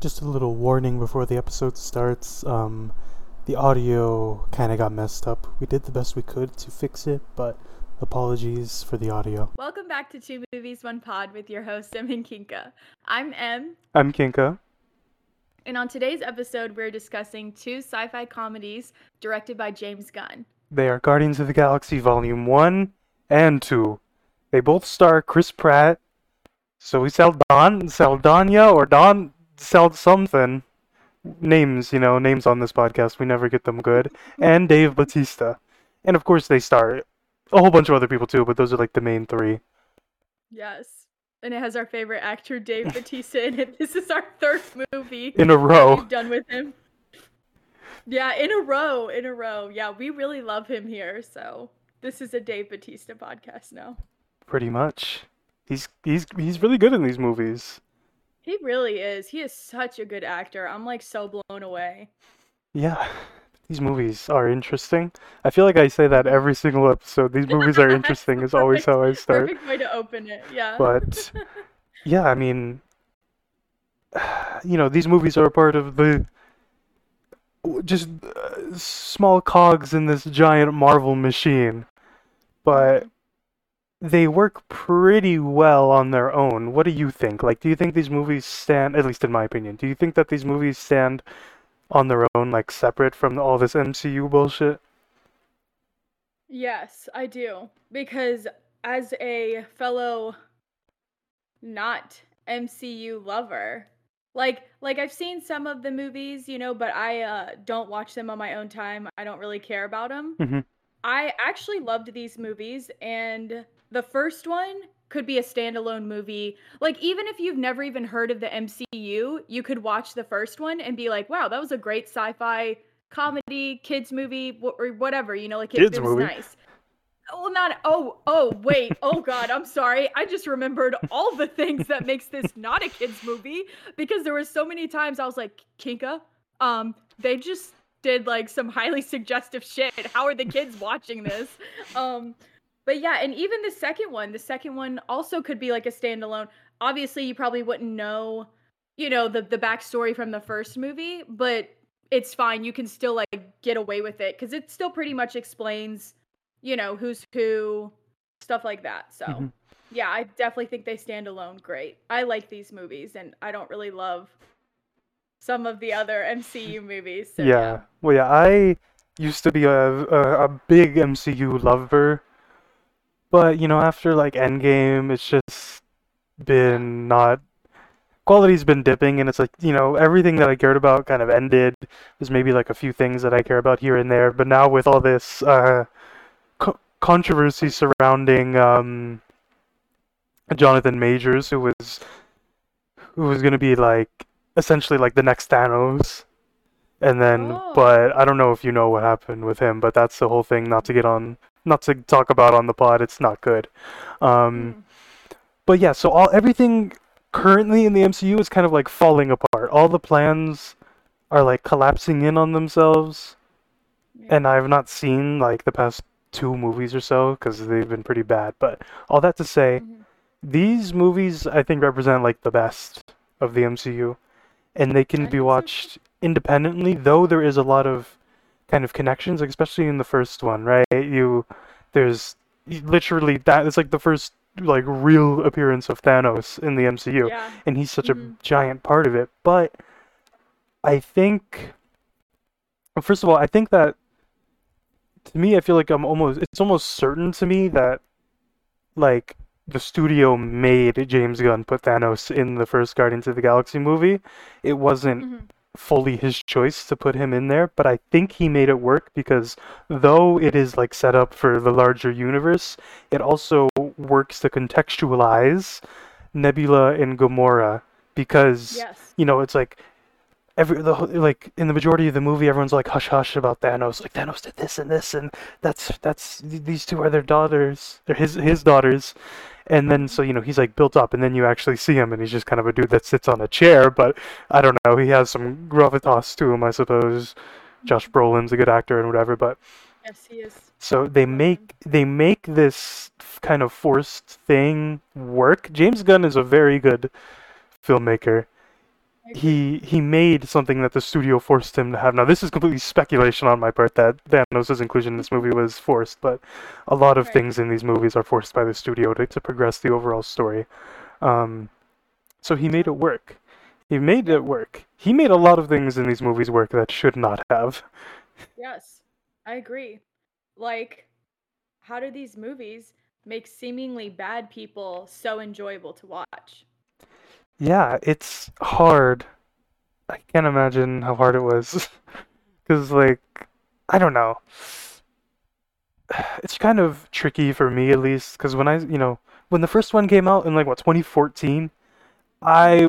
Just a little warning before the episode starts. Um, the audio kind of got messed up. We did the best we could to fix it, but apologies for the audio. Welcome back to Two Movies One Pod with your host Em and Kinka. I'm Em, I'm Kinka. and on today's episode, we're discussing two sci-fi comedies directed by James Gunn. They are Guardians of the Galaxy Volume 1 and 2. They both star Chris Pratt. Zoe Saldon, Saldana, or Don Seld something. Names, you know, names on this podcast. We never get them good. And Dave Batista. And of course, they star a whole bunch of other people too, but those are like the main three. Yes, and it has our favorite actor Dave Batista, in it. This is our third movie In a row. done with him. Yeah, in a row, in a row. Yeah, we really love him here. So this is a Dave Batista podcast now. Pretty much. He's he's he's really good in these movies. He really is. He is such a good actor. I'm like so blown away. Yeah. These movies are interesting. I feel like I say that every single episode. These movies are interesting is always how I start. Perfect way to open it. Yeah. But yeah, I mean, you know, these movies are a part of the just uh, small cogs in this giant Marvel machine, but they work pretty well on their own. What do you think? Like, do you think these movies stand, at least in my opinion, do you think that these movies stand on their own, like separate from all this MCU bullshit? Yes, I do. Because as a fellow not MCU lover, like like I've seen some of the movies, you know, but I uh, don't watch them on my own time. I don't really care about them. Mhm. I actually loved these movies and the first one could be a standalone movie. Like even if you've never even heard of the MCU, you could watch the first one and be like, "Wow, that was a great sci-fi comedy kids movie or whatever." You know, like it, it was movie? nice. Well, not oh oh wait oh god I'm sorry I just remembered all the things that makes this not a kids movie because there were so many times I was like Kinka um they just did like some highly suggestive shit how are the kids watching this um but yeah and even the second one the second one also could be like a standalone. Obviously you probably wouldn't know you know the the backstory from the first movie but it's fine. You can still like get away with it because it still pretty much explains you know who's who stuff like that. So Mhm. yeah i definitely think they stand alone great. I like these movies and i don't really love some of the other mcu movies so Yeah. Well, yeah, I used to be a, a a big MCU lover, but you know, after like Endgame, it's just been not quality's been dipping, and it's like you know everything that I cared about kind of ended. There's maybe like a few things that I care about here and there, but now with all this uh, co- controversy surrounding um, Jonathan Majors, who was who was gonna be like essentially like the next Thanos. And then, Oh. but I don't know if you know what happened with him, but that's the whole thing. Not to get on, not to talk about on the pod. It's not good. Um, Mm. but yeah, so all everything currently in the MCU is kind of like falling apart. All the plans are like collapsing in on themselves, Yeah. and I've not seen like the past two movies or so because they've been pretty bad. But all that to say, Mhm. these movies I think represent like the best of the MCU, and they can be watched independently. Though there is a lot of kind of connections, like, especially in the first one, right? You there's literally that it's like the first like real appearance of Thanos in the MCU, yeah and he's such Mhm. a giant part of it. But I think, well, first of all, I think that to me, I feel like I'm almost it's almost certain to me that like the studio made James Gunn put Thanos in the first Guardians of the Galaxy movie. It wasn't Mhm. Fully his choice to put him in there, but I think he made it work because though it is like set up for the larger universe, it also works to contextualize Nebula and Gamora because yes. you know it's like every the whole- like in the majority of the movie everyone's like hush hush about Thanos like Thanos did this and this and that's that's these two are their daughters they're his his daughters and then so you know he's like built up and then you actually see him and he's just kind of a dude that sits on a chair but I don't know he has some gravitas to him I suppose Josh Brolin's a good actor and whatever but yes he is so they make they make this kind of forced thing work. James Gunn is a very good filmmaker. He he made something that the studio forced him to have. Now this is completely speculation on my part that Thanos' inclusion in this movie was forced, but a lot of Right. things in these movies are forced by the studio to, to progress the overall story. Um, so he made it work. He made it work. He made a lot of things in these movies work that should not have. Yes, I agree. Like, how do these movies make seemingly bad people so enjoyable to watch? Yeah, it's hard. I can't imagine how hard it was. Because, like, I don't know. It's kind of tricky for me, at least, because when I, you know, when the first one came out in, like, what, 2014, I,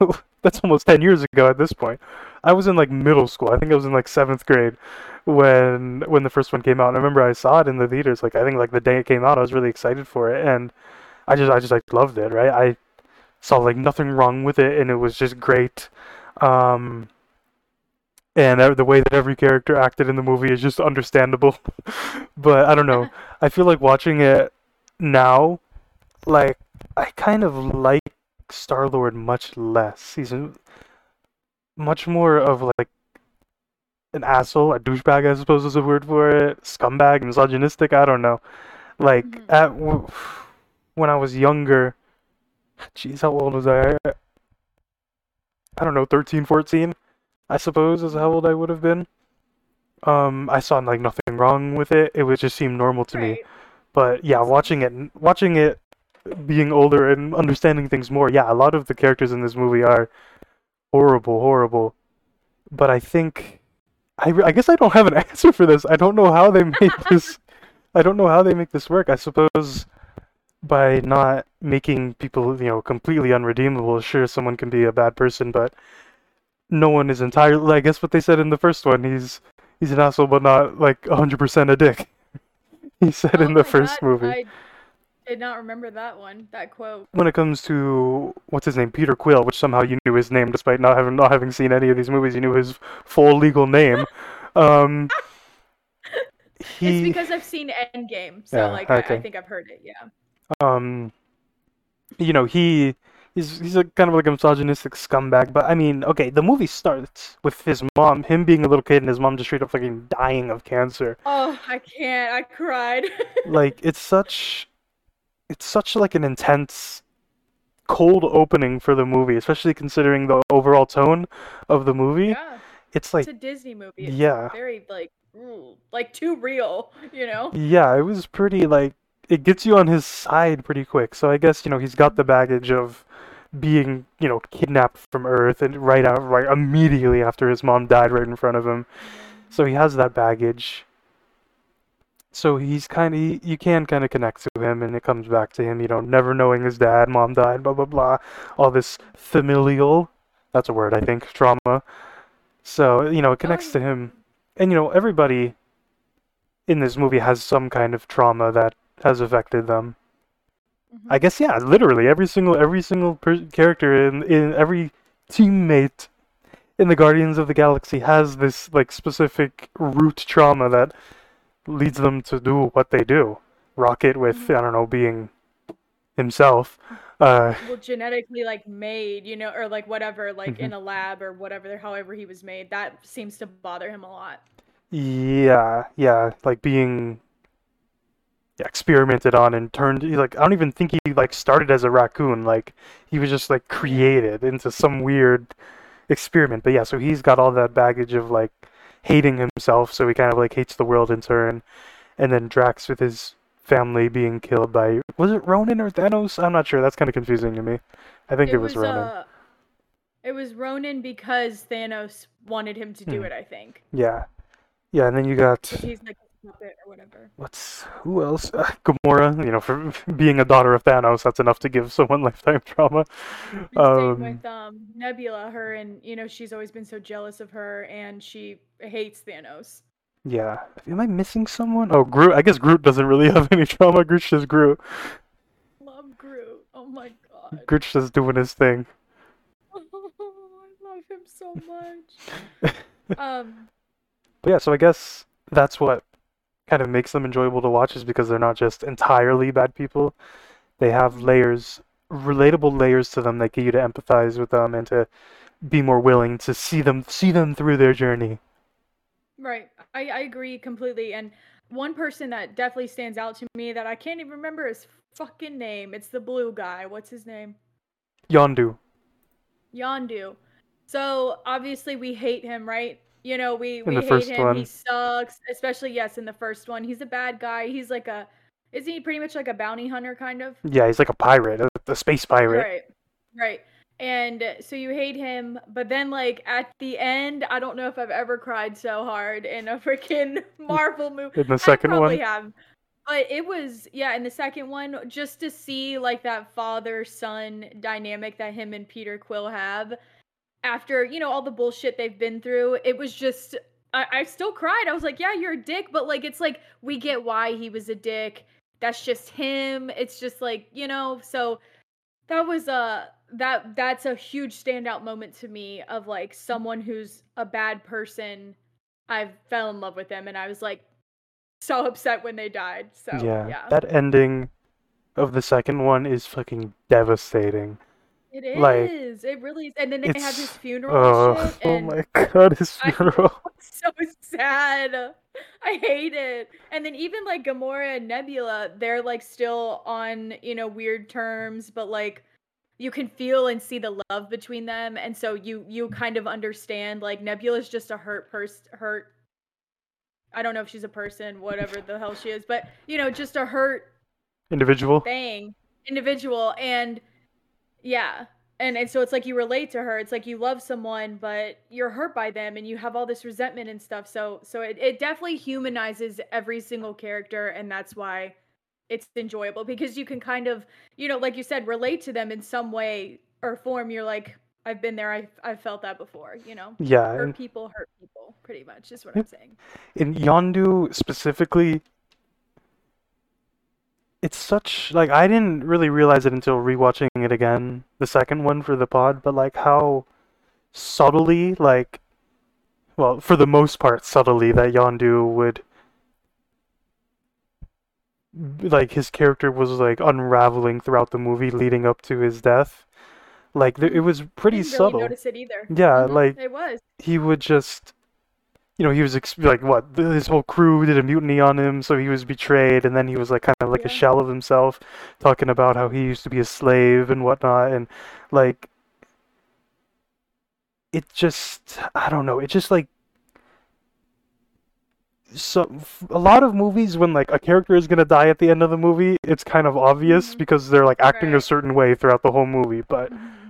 that's almost 10 years ago at this point. I was in, like, middle school. I think I was in, like, seventh grade when when the first one came out. And I remember I saw it in the theaters, like, I think, like, the day it came out, I was really excited for it. And I just, I just, like, loved it, right? I saw like nothing wrong with it and it was just great. Um and the way that every character acted in the movie is just understandable. But i don't know. I feel like watching it now like i kind of like star lord much less. He's much more of like an asshole a douchebag i suppose is a word for it. Scumbag misogynistic i don't know. Like Mhm. at when i was younger Jeez, how old was I? I don't know, 13, 14, I suppose is how old I would have been. Um, I saw like nothing wrong with it. It would just seem normal to me. But yeah, watching it, watching it, being older and understanding things more. Yeah, a lot of the characters in this movie are horrible, horrible. But I think, I, I guess I don't have an answer for this. I don't know how they make this. I don't know how they make this work. I suppose by not making people, you know, completely unredeemable. Sure, someone can be a bad person, but no one is entirely. I guess what they said in the first one, he's he's an asshole, but not like 100% a dick. He said Oh in the first God, movie. I did not remember that one, that quote. When it comes to what's his name, Peter Quill, which somehow you knew his name despite not having not having seen any of these movies, you knew his full legal name. Um, It's because I've seen Endgame, so Yeah, like I, I think I've heard it. Yeah. Um you know he he's he's a kind of like a misogynistic scumbag but i mean okay the movie starts with his mom him being a little kid and his mom just straight up fucking dying of cancer Oh, I can't. I cried. like it's such it's such like an intense cold opening for the movie especially considering the overall tone of the movie yeah, it's like it's a Disney movie. It's yeah very like, ooh, like too real. You know. Yeah, it was pretty like it gets you on his side pretty quick. So I guess, you know, he's got the baggage of being, you know, kidnapped from Earth and right out right immediately after his mom died right in front of him. So he has that baggage. So he's kind of he, you can kind of connect to him and it comes back to him, you know, never knowing his dad, mom died, blah blah blah. All this familial, that's a word I think, trauma. So, you know, it connects to him. And you know, everybody in this movie has some kind of trauma that has affected them. Mhm. I guess yeah, literally every single every single per- character in in every teammate in the Guardians of the Galaxy has this like specific root trauma that leads them to do what they do. Rocket with Mhm. I don't know being himself. Uh, well genetically like made you know or like whatever like Mhm. in a lab or whatever however he was made that seems to bother him a lot yeah, yeah, like being yeah, experimented on and turned he, like I don't even think he like started as a raccoon like he was just like created into some weird experiment. But yeah so he's got all that baggage of like hating himself so he kind of like hates the world in turn. And then Drax with his family being killed by was it Ronan or Thanos? I'm not sure. That's kind of confusing to me. I think it, was, Ronan uh it was ronan because thanos wanted him to do Hmm. it i think. Yeah. Yeah and then you got. he's like puppet or whatever What's who else? Uh, Gamora, you know, for being a daughter of Thanos, that's enough to give someone lifetime trauma. Um, with um nebula her and you know she's always been so jealous of her and she hates thanos yeah. Am I missing someone? Oh, Groot. I guess Groot doesn't really have any trauma. Groot's just Groot. love groot oh my god Groot's just doing his thing. Oh, i love him so much um But yeah, so I guess that's what kind of makes them enjoyable to watch is because they're not just entirely bad people. They have layers, relatable layers to them that get you to empathize with them and to be more willing to see them see them through their journey. Right. I, I agree completely. And one person that definitely stands out to me that I can't even remember his fucking name. It's the blue guy. What's his name? Yondu. Yondu. So obviously we hate him, right? You know, we, we the hate him. one. He sucks. Especially yes, in the first one. He's a bad guy. He's like a isn't he pretty much like a bounty hunter kind of? Yeah, he's like a pirate, a, a space pirate. Right. Right. And so you hate him, but then like at the end, I don't know if I've ever cried so hard in a freaking Marvel movie. In the I second probably one, have. But it was yeah, in the second one, just to see like that father son dynamic that him and Peter Quill have after, you know, all the bullshit they've been through, it was just I, I still cried. I was like, Yeah, you're a dick, but like it's like we get why he was a dick. That's just him. It's just like, you know, so that was a that that's a huge standout moment to me of like someone who's a bad person. I fell in love with them and I was like so upset when they died. So yeah, yeah. that ending of the second one is fucking devastating. It is. like, it really is. And then they have his funeral uh, oh, shit. oh my god, his funeral. it's so sad. I hate it. And then even like Gamora and Nebula, they're like still on, you know, weird terms, but like you can feel and see the love between them. And so you you kind of understand like Nebula's just a hurt person hurt I don't know if she's a person, whatever the hell she is, but you know, just a hurt Individual. thing individual and yeah. And and so it's like you relate to her it's like you love someone but you're hurt by them and you have all this resentment and stuff so so it, it definitely humanizes every single character and that's why it's enjoyable because you can kind of you know like you said relate to them in some way or form you're like i've been there i've, I've felt that before you know? Yeah, hurt people hurt people pretty much is what i'm saying. In Yondu specifically, it's such like I didn't really realize it until rewatching it again, the second one for the pod, but like how subtly, like, well, for the most part, subtly that Yondu would like his character was like unraveling throughout the movie leading up to his death. Like th- it was pretty Didn't really subtle. notice it either Yeah, Mhm, like it was he would just you know he was ex- like what his whole crew did a mutiny on him so he was betrayed and then he was like kind of like a shell of himself talking about how he used to be a slave and whatnot and like it just i don't know it just like so a lot of movies when like a character is going to die at the end of the movie it's kind of obvious Mhm. because they're like acting a certain way throughout the whole movie but Mhm.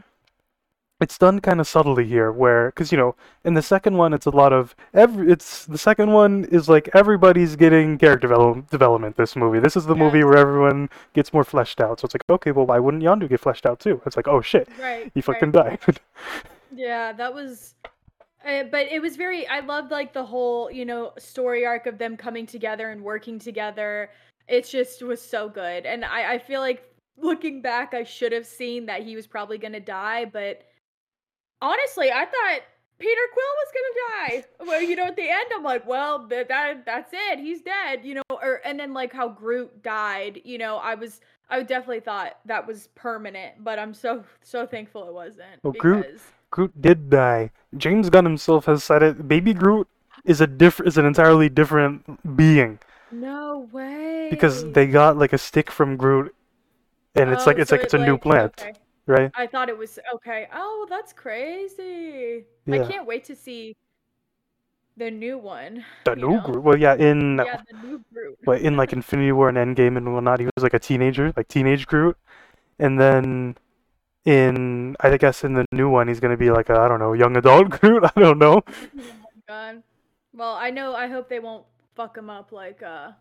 It's done kind of subtly here where because you know in the second one it's a lot of every it's the second one is like everybody's getting character develop, development this movie this is the movie where everyone gets more fleshed out so it's like okay well why wouldn't Yondu get fleshed out too it's like oh shit right he right. fucking died Yeah, that was uh, but it was very I loved like the whole, you know, story arc of them coming together and working together. It just was so good. And I I feel like looking back I should have seen that he was probably going to die, but honestly, I thought Peter Quill was going to die. Well, you know, at the end I'm like, well, that, that that's it. He's dead, you know, or and then like how Groot died, you know, I was I definitely thought that was permanent, but I'm so so thankful it wasn't Well, Groot- because Groot did die James Gunn himself has said it baby Groot is a diff is an entirely different being No way. because they got like a stick from Groot and it's like Oh, it's so like it, it's a new plant okay. Right I thought it was okay. Oh, that's crazy. I can't wait to see the new one. the new know? Groot well yeah in Yeah, the new Groot. but in like Infinity War and Endgame and whatnot, he was like a teenager, like teenage Groot. And then in I guess in the new one he's gonna be like a I don't know, young adult Groot. I don't know. oh god. Well, I know. I hope they won't fuck him up like uh,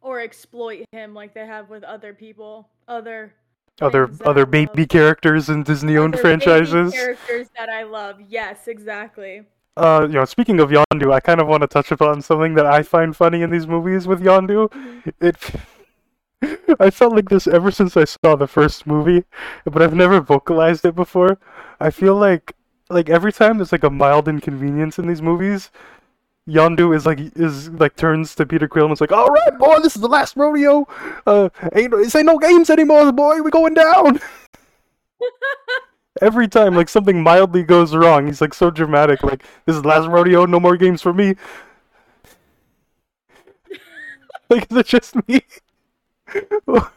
or exploit him like they have with other people, other Other that other baby characters in Disney owned other franchises. characters that I love. Yes, exactly. Uh you know, speaking of Yondu, I kind of want to touch upon something that I find funny in these movies with Yondu. Mhm. It I felt like this ever since I saw the first movie, but I've never vocalized it before. I feel like like every time there's like a mild inconvenience in these movies, Yondu is like is like turns to Peter Quill and is like, "All right, boy, this is the last rodeo. Uh, ain't this ain't no games anymore, boy. We going down." Every time, like something mildly goes wrong, he's like so dramatic. Like this is the last rodeo, no more games for me. like is it just me?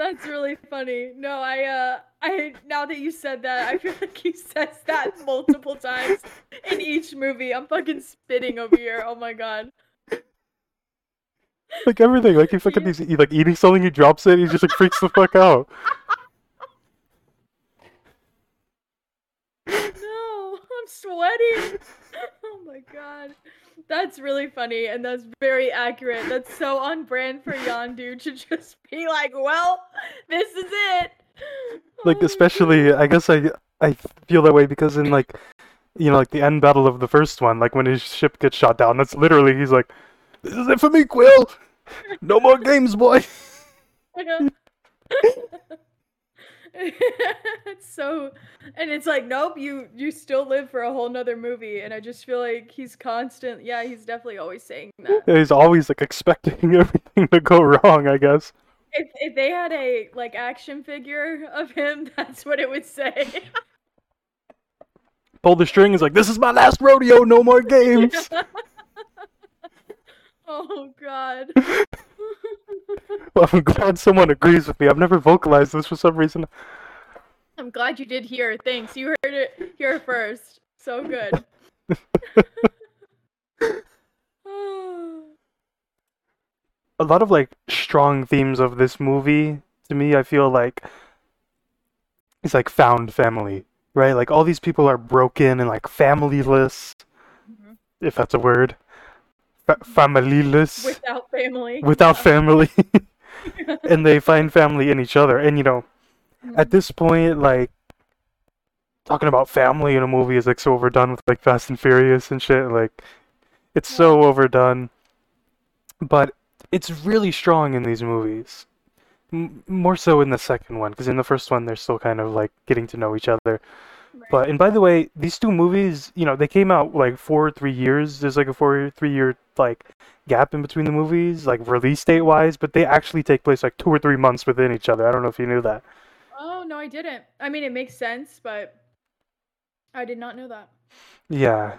That's really funny. No, I uh I now that you said that, I feel like he says that multiple times in each movie. I'm fucking spitting over here. Oh my god. like everything. Like if fucking he's like eating something, he drops it, he just like freaks the fuck out. No, I'm sweating. Oh my god. That's really funny and that's very accurate. That's so on brand for Yondu to just be like, well, this is it. Like especially. I guess I I feel that way because in like, you know, like the end battle of the first one, like when his ship gets shot down, that's literally he's like, "This is it for me, Quill. No more games, boy." it's so and it's like nope you you still live for a whole nother movie and i just feel like he's constant yeah he's definitely always saying that He's always like expecting everything to go wrong. I guess. if, if they had a like action figure of him that's what it would say Pull the string. Is like, "This is my last rodeo. No more games." oh god Well, I'm glad someone agrees with me. I've never vocalized this for some reason. I'm glad you did hear. Thanks. You heard it here first. So good. A lot of like strong themes of this movie to me i feel like it's like found family right? Like all these people are broken and like familyless Mhm. if that's a word. Fa- familyless. Without family. Without family. And they find family in each other. And you know at this point like talking about family in a movie is like so overdone with like fast and furious and shit like it's so overdone. But it's really strong in these movies. M- more so in the second one because in the first one they're still kind of like getting to know each other. Right. but and by the way these two movies you know they came out like four or three years there's like a four or three year like gap in between the movies like release date wise but they actually take place like two or three months within each other. I don't know if you knew that Oh no, I didn't. I mean, it makes sense, but I did not know that. Yeah.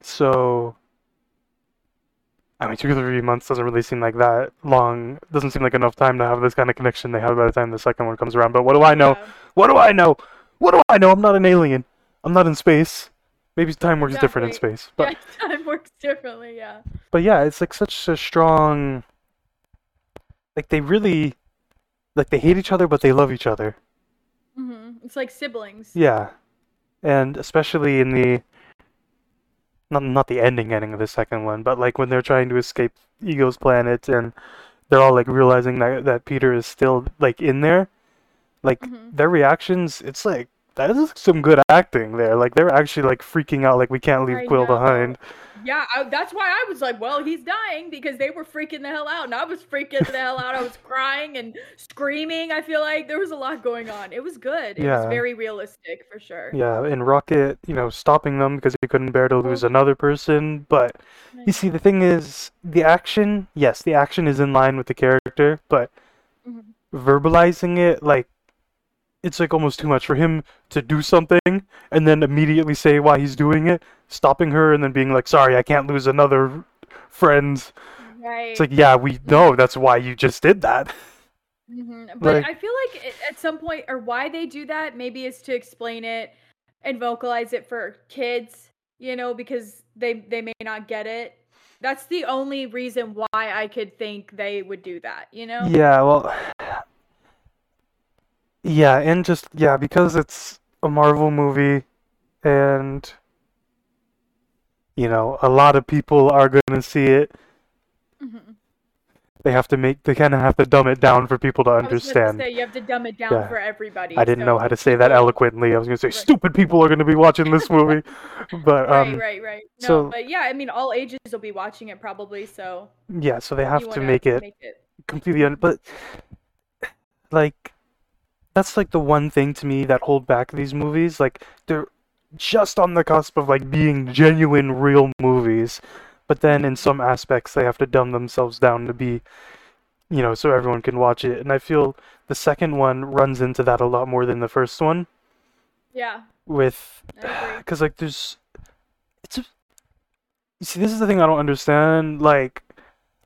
So, I mean, two or three months doesn't really seem like that long. Doesn't seem like enough time to have this kind of connection they have by the time the second one comes around. But what do I know? Yeah. What do I know? What do I know? I'm not an alien. I'm not in space. Maybe time works different in space. But yeah, time works differently. Yeah. but yeah, it's like such a strong. Like they really, like they hate each other, but they love each other. hmm It's like siblings. Yeah, and especially in the not not the ending ending of the second one, but like when they're trying to escape Ego's planet and they're all like realizing that that Peter is still like in there, like Mhm. their reactions, it's like that is some good acting there. Like they're actually like freaking out, like we can't leave I Quill know. behind. Yeah, I, that's why I was like, well, he's dying because they were freaking the hell out, and I was freaking the hell out. I was crying and screaming. I feel like there was a lot going on. It was good. It was very realistic for sure. Yeah, and Rocket, you know, stopping them because he couldn't bear to lose another person. But you see, the thing is, the action, yes, the action is in line with the character, but Mhm. verbalizing it, like, it's like almost too much for him to do something and then immediately say why he's doing it, stopping her and then being like, sorry, I can't lose another friend. Right. It's like, yeah, we know that's why you just did that. hmm But Like- I feel like at some point, or why they do that, maybe is to explain it and vocalize it for kids, you know, because they they may not get it. That's the only reason why I could think they would do that, you know? Yeah, well, yeah, and just yeah, because it's a Marvel movie, and you know, a lot of people are gonna see it. Mhm. They have to make, they kind of have to dumb it down for people to understand. say you have to dumb it down Yeah. for everybody. I didn't know how to say that eloquently. I was gonna say, Right. stupid people are gonna be watching this movie, but Right, um, right, right. No, so- but yeah, I mean, all ages will be watching it probably, so yeah, so they have to make it Make it. completely un- but like that's like the one thing to me that hold back these movies like they're just on the cusp of like being genuine real movies but then in some aspects they have to dumb themselves down to be you know, so everyone can watch it. And I feel the second one runs into that a lot more than the first one. Yeah, with because like there's it's a see this is the thing I don't understand like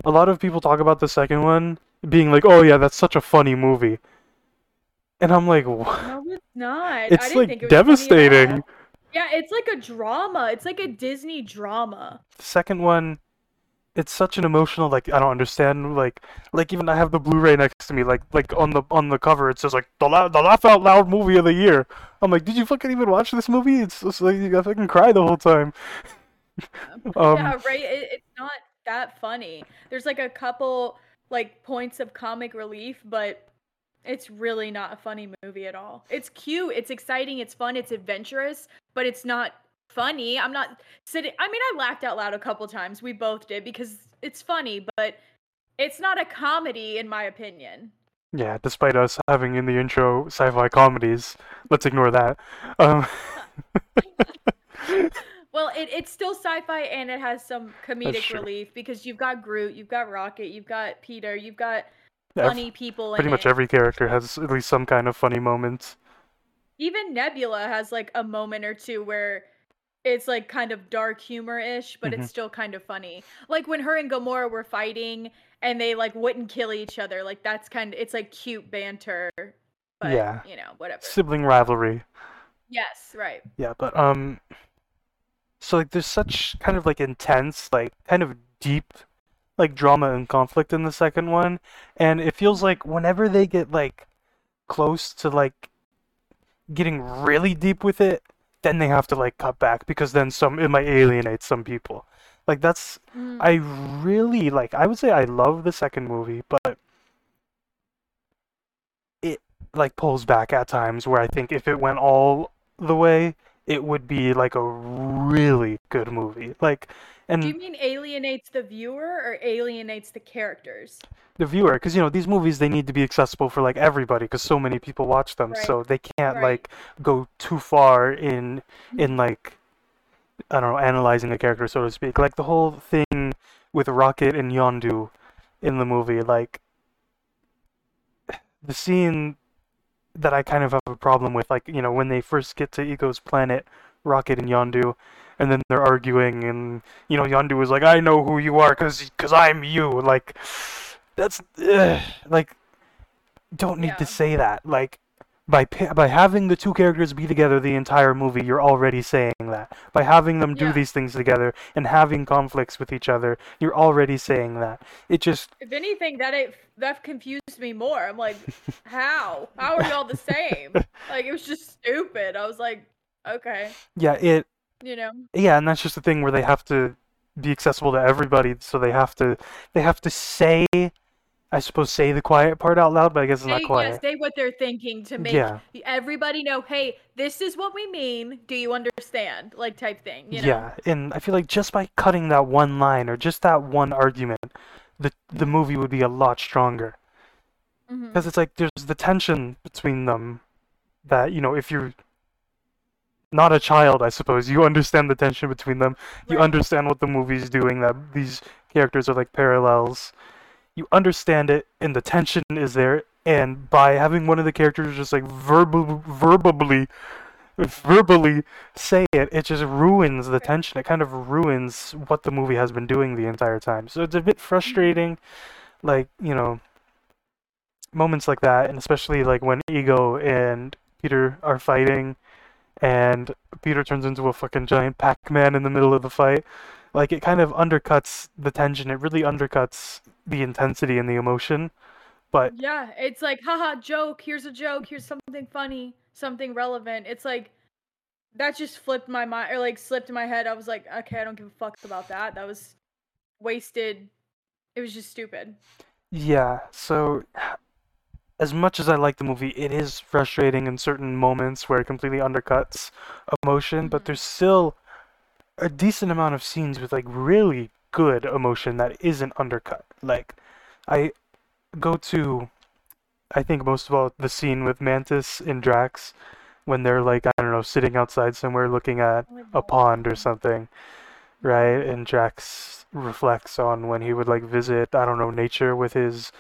a lot of people talk about the second one being like oh yeah that's such a funny movie and I'm like "Wha- No, it's not. I it's didn't like think it was funny at all. devastating Yeah, it's like a drama. It's like a Disney drama. the second one it's such an emotional like I don't understand like like even I have the Blu-ray next to me like like on the on the cover it says like the la- the laugh out loud movie of the year I'm like did you fucking even watch this movie it's just like I fucking cry the whole time um yeah, right. It, it's not that funny. There's like a couple like points of comic relief, but it's really not a funny movie at all. It's cute, it's exciting, it's fun, it's adventurous, but it's not funny. I'm not sitting. I mean, I laughed out loud a couple times. We both did because it's funny, but it's not a comedy in my opinion. Yeah, despite us having in the intro sci-fi comedies, let's ignore that. Um, Well, it, it's still sci-fi and it has some comedic relief because you've got Groot, you've got Rocket, you've got Peter, you've got funny people pretty much it. every character has at least some kind of funny moment. Even Nebula has like a moment or two where it's like kind of dark humor-ish, but Mhm. it's still kind of funny. Like when her and Gamora were fighting and they like wouldn't kill each other. Like that's kind of it's like cute banter. But Yeah. you know, whatever. Sibling rivalry. yes, right. Yeah, but um, so like there's such kind of like intense, like kind of deep, like drama and conflict in the second one, and it feels like whenever they get like close to like getting really deep with it, then they have to like cut back because then some it might alienate some people. Like that's Mm. I really like I would say I love the second movie, but it like pulls back at times where I think if it went all the way, it would be like a really good movie. Like and Do you mean alienates the viewer or alienates the characters? the viewer because you know these movies they need to be accessible for like everybody because so many people watch them Right. so they can't Right. like go too far in in mm-hmm. like i don't know analyzing a character so to speak like the whole thing with rocket and yondu in the movie like the scene that i kind of have a problem with like you know when they first get to ego's planet rocket and yondu and then they're arguing and you know yondu is like i know who you are because cause i'm you like that's ugh, like don't need to say that like by by having the two characters be together the entire movie you're already saying that by having them do Yeah. these things together and having conflicts with each other you're already saying that it just If anything, that it that confused me more. I'm like, how? How are y'all the same? Like it was just stupid. I was like, okay, yeah it you know. yeah and that's just the thing where they have to be accessible to everybody so they have to they have to say i suppose say the quiet part out loud but i guess it's not Say, yeah, quiet say what they're thinking to make yeah everybody know. Hey, this is what we mean. Do you understand? Like type thing. You know? Yeah, and I feel like just by cutting that one line or just that one argument, the the movie would be a lot stronger. Mhm. Because it's like there's the tension between them that, you know, if you're not a child, I suppose, you understand the tension between them. You Right. understand what the movie's doing, that these characters are like parallels. You understand it, and the tension is there. And by having one of the characters just like verbal, verbally, verbally say it, it just ruins the tension. It kind of ruins what the movie has been doing the entire time. So it's a bit frustrating, like you know, moments like that, and especially like when Ego and Peter are fighting, and Peter turns into a fucking giant Pac-Man in the middle of the fight. Like it kind of undercuts the tension. It really undercuts the intensity and the emotion. But Yeah, it's like, haha, joke. Here's a joke. Here's something funny, something relevant. It's like that just flipped my mind or like slipped in my head. I was like, okay, I don't give a fuck about that. That was wasted. It was just stupid. Yeah, so as much as I like the movie, it is frustrating in certain moments where it completely undercuts emotion, but Mhm. there's still a decent amount of scenes with like really good emotion that isn't undercut. Like I go to I think most of all the scene with Mantis and Drax when they're like I don't know sitting outside somewhere looking at a pond or something, right? And Drax reflects on when he would like visit, I don't know, nature with his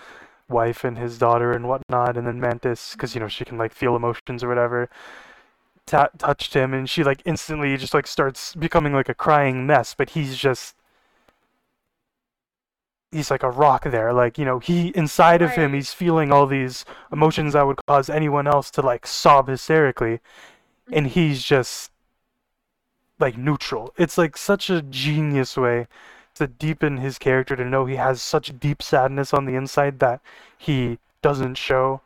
wife and his daughter and whatnot, and then Mantis, because you know she can like feel emotions or whatever, ta- touched him, and she like instantly just like starts becoming like a crying mess, but he's just he's like a rock there like you know he inside of him he's feeling all these emotions that would cause anyone else to like sob hysterically and he's just like neutral. It's like such a genius way to deepen his character to know he has such deep sadness on the inside that he doesn't show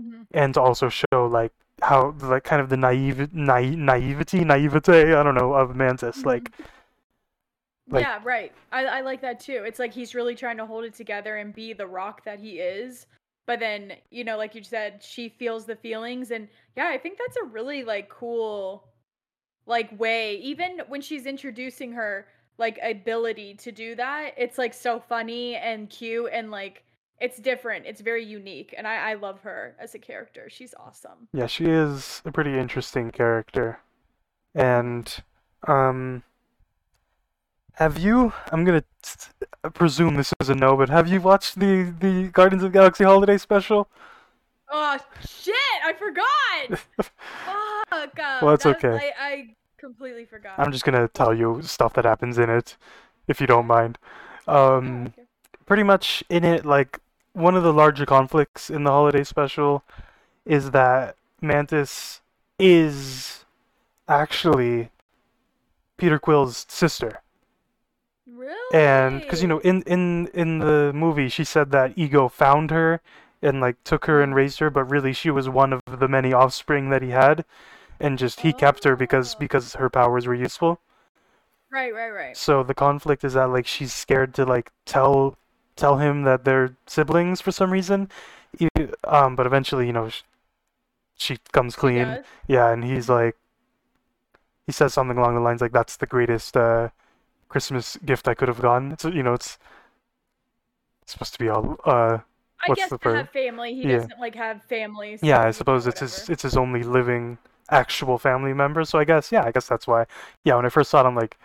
Mhm. and to also show like how like kind of the naive naive naivety naivete i don't know of mantis like Like- yeah, right. I, I like that too. It's like he's really trying to hold it together and be the rock that he is. But then, you know, like you said, she feels the feelings and yeah, I think that's a really like cool like way. Even when she's introducing her like ability to do that, it's like so funny and cute and like it's different. It's very unique. And I, I love her as a character. She's awesome. Yeah, she is a pretty interesting character. And um have you I'm gonna t- presume this is a no, but have you watched the the Guardians of the Galaxy holiday special? Oh shit! I forgot. Fuck. Uh, Well, that's- okay. I, I completely forgot. I'm just gonna tell you stuff that happens in it, if you don't mind. Um pretty much in it, like one of the larger conflicts in the holiday special is that Mantis is actually Peter Quill's sister. Really? and because you know in in in the movie she said that ego found her and like took her and raised her but really she was one of the many offspring that he had and just he kept her because Oh. because her powers were useful Right, right, right. so the conflict is that like she's scared to like tell tell him that they're siblings for some reason um but eventually you know sh- she comes clean yeah and he's like he says something along the lines like that's the greatest uh christmas gift i could have gotten So you know it's it's supposed to be all uh I guess the to have family, he Yeah. doesn't like have family. so, yeah i suppose it's his it's his only living actual family member so i guess yeah i guess that's why yeah when i first saw it i'm like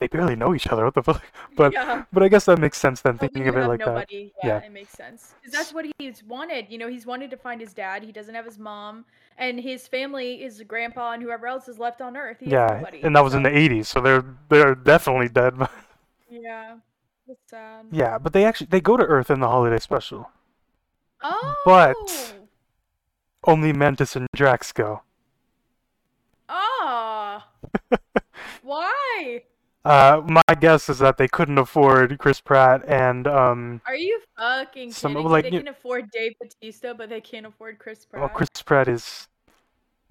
they barely know each other what the fuck but yeah. but i guess that makes sense then thinking of it like that yeah, Yeah. it makes sense. that's what he's wanted. You know, he's wanted to find his dad. He doesn't have his mom, and his family, his grandpa, and whoever else is left on Earth. He yeah and that was in the 80s so they're they're definitely dead Yeah, that's sad. yeah but they actually they go to earth in the holiday special Oh. But- only mantis and drax go Ah. Why? Uh, my guess is that they couldn't afford Chris Pratt and um, Are you fucking Some- kidding? like, they can afford Dave Batista, but they can't afford Chris Pratt. well, Chris Pratt is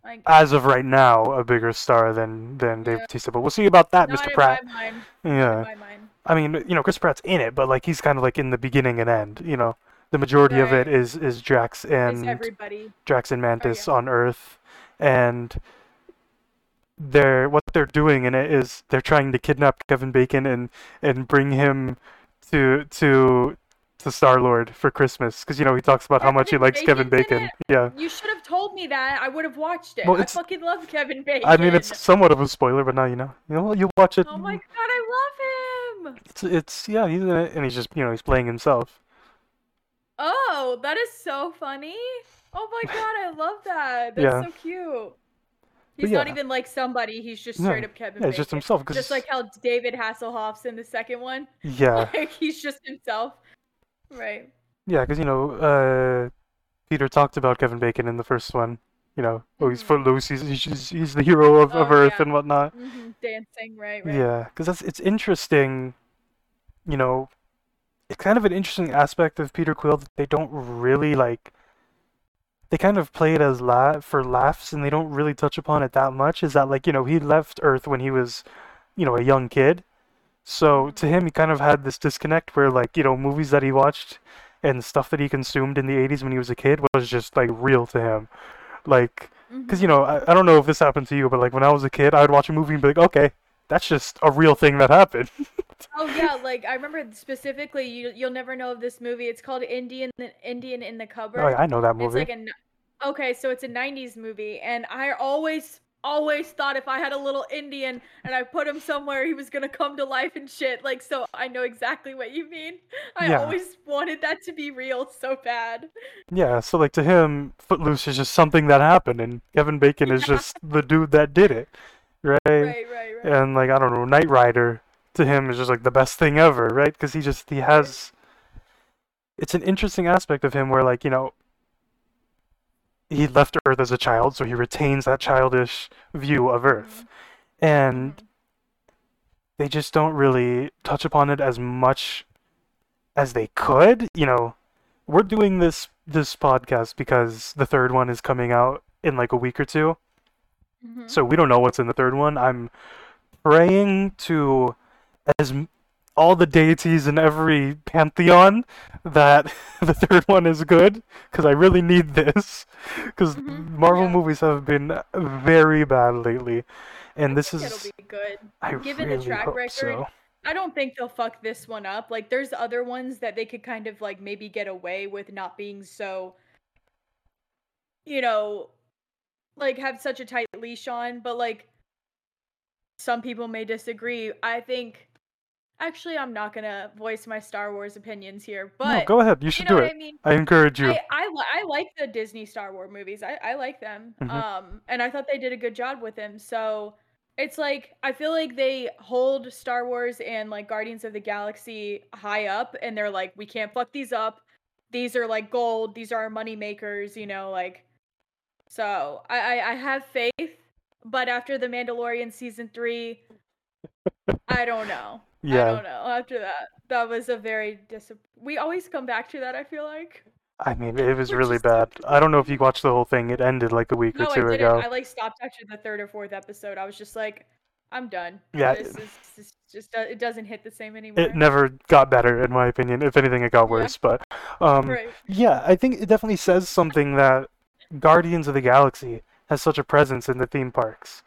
Like, as of right now a bigger star than than Dave Yeah. Bautista, but we'll see about that, not Mr. in Pratt. my mind. Yeah, In my mind. I mean, you know, Chris Pratt's in it, but like he's kind of like in the beginning and end. You know, the majority of it is is Drax and everybody. Drax and Mantis yeah. on Earth, and they're what they're doing in it is they're trying to kidnap Kevin Bacon and and bring him to to to Star Lord for Christmas because you know he talks about how much he likes Kevin Bacon's in Bacon. Yeah, You should have told me that. I would have watched it. Well, I fucking love Kevin Bacon. I mean it's somewhat of a spoiler, but now you know. You know, you watch it. Oh my god, I love him. It's it's yeah, he's in it, and he's just you know he's playing himself. Oh, that is so funny. Oh my god, I love that. That's Yeah. so cute. He's not even like somebody. He's just No, straight up Kevin Yeah, it's just himself. Cause Just like how David Hasselhoff's in the second one. yeah, Like he's just himself. Right. yeah, because you know uh, Peter talked about Kevin Bacon in the first one. You know, oh he's Mhm. footloose. He's he's, he's the hero of, of Oh, Earth yeah. and whatnot. hmm Dancing, right, right. Yeah, because that's it's interesting. You know, it's kind of an interesting aspect of Peter Quill that they don't really like. They kind of play it as la for laughs, and they don't really touch upon it that much. Is that like you know he left Earth when he was, you know, a young kid, so to him he kind of had this disconnect where like you know movies that he watched and stuff that he consumed in the 80s when he was a kid was just like real to him, like because Mhm. you know I, I don't know if this happened to you, but like when I was a kid, I would watch a movie and be like, okay, that's just a real thing that happened. Oh yeah, like I remember specifically. You you'll never know of this movie. It's called Indian Indian in the Cupboard. oh, yeah, I know that It's movie. like a okay, so it's a '90s movie, and I always always thought if I had a little Indian and I put him somewhere, he was gonna come to life and shit. Like, so I know exactly what you mean. I Yeah. always wanted that to be real so bad. Yeah, so like to him, Footloose is just something that happened, and Kevin Bacon is just the dude that did it, right? Right, right, right. And like I don't know, Knight Rider to him is just like the best thing ever, right? Because he just he has. It's an interesting aspect of him where like you know. He left Earth as a child, so he retains that childish view of Earth, and they just don't really touch upon it as much as they could. You know, we're doing this this podcast because the third one is coming out in like a week or two. Mhm. So we don't know what's in the third one. I'm praying to as all the deities in every pantheon that the third one is good because I really need this because Mhm, Marvel yeah. movies have been very bad lately, and I this is it'll be good. I given the track record, so. I don't think they'll fuck this one up. Like there's other ones that they could kind of like maybe get away with not being so you know like have such a tight leash on, but like some people may disagree. I think actually I'm not going to voice my Star Wars opinions here, No, but go ahead. You you should know do it. I mean? I encourage you. I I, I like the Disney Star Wars movies. I, I like them. Mhm. Um, and I thought they did a good job with them. So it's like I feel like they hold Star Wars and like Guardians of the Galaxy high up, and they're like, we can't fuck these up. These are like gold. These are our money makers. You know, like. So I I, I have faith, but after the Mandalorian season three, I don't know. Yeah. I don't know. After that, that was a very dis. We always come back to that. I feel like. I mean it was really bad. I don't know if you watched the whole thing. It ended like a week No, or I two didn't. ago. I like stopped after the third or fourth episode. I was just like, I'm done. Yeah, this is this just uh, it doesn't hit the same anymore. It never got better, in my opinion. If anything, it got Yeah. worse. But um, right. yeah, I think it definitely says something that Guardians of the Galaxy has such a presence in the theme parks.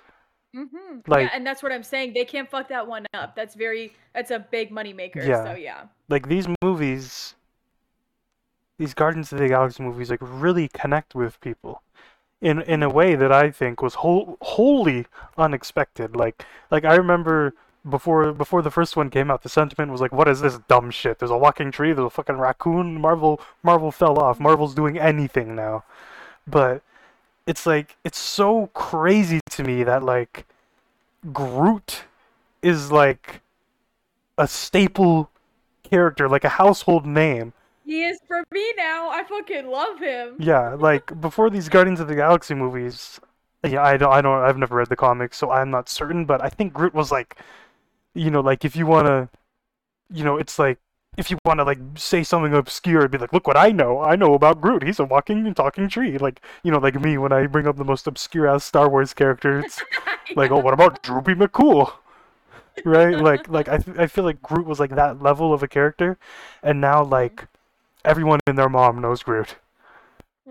Mm-hmm. like- yeah, and that's what I'm saying. They can't fuck that one up. That's very. That's a big money maker. Yeah. So yeah. Like these movies, these Guardians of the Galaxy movies, like really connect with people. In, in a way that I think was whole, wholly unexpected. Like like I remember before before the first one came out, the sentiment was like, "What is this dumb shit? There's a walking tree. There's a fucking raccoon. Marvel Marvel fell off. Marvel's doing anything now." But it's like it's so crazy to me that like Groot is like a staple character, like a household name. He is for me now. I fucking love him. Yeah, like before these Guardians of the Galaxy movies, yeah, I don't, I don't, I've never read the comics, so I'm not certain. But I think Groot was like, you know, like if you wanna, you know, it's like if you wanna like say something obscure, it'd be like, look what I know. I know about Groot. He's a walking and talking tree. Like you know, like me when I bring up the most obscure ass Star Wars characters. like, oh, what about Droopy McCool? Right? Like, like I, th- I feel like Groot was like that level of a character, and now like everyone and their mom knows Groot.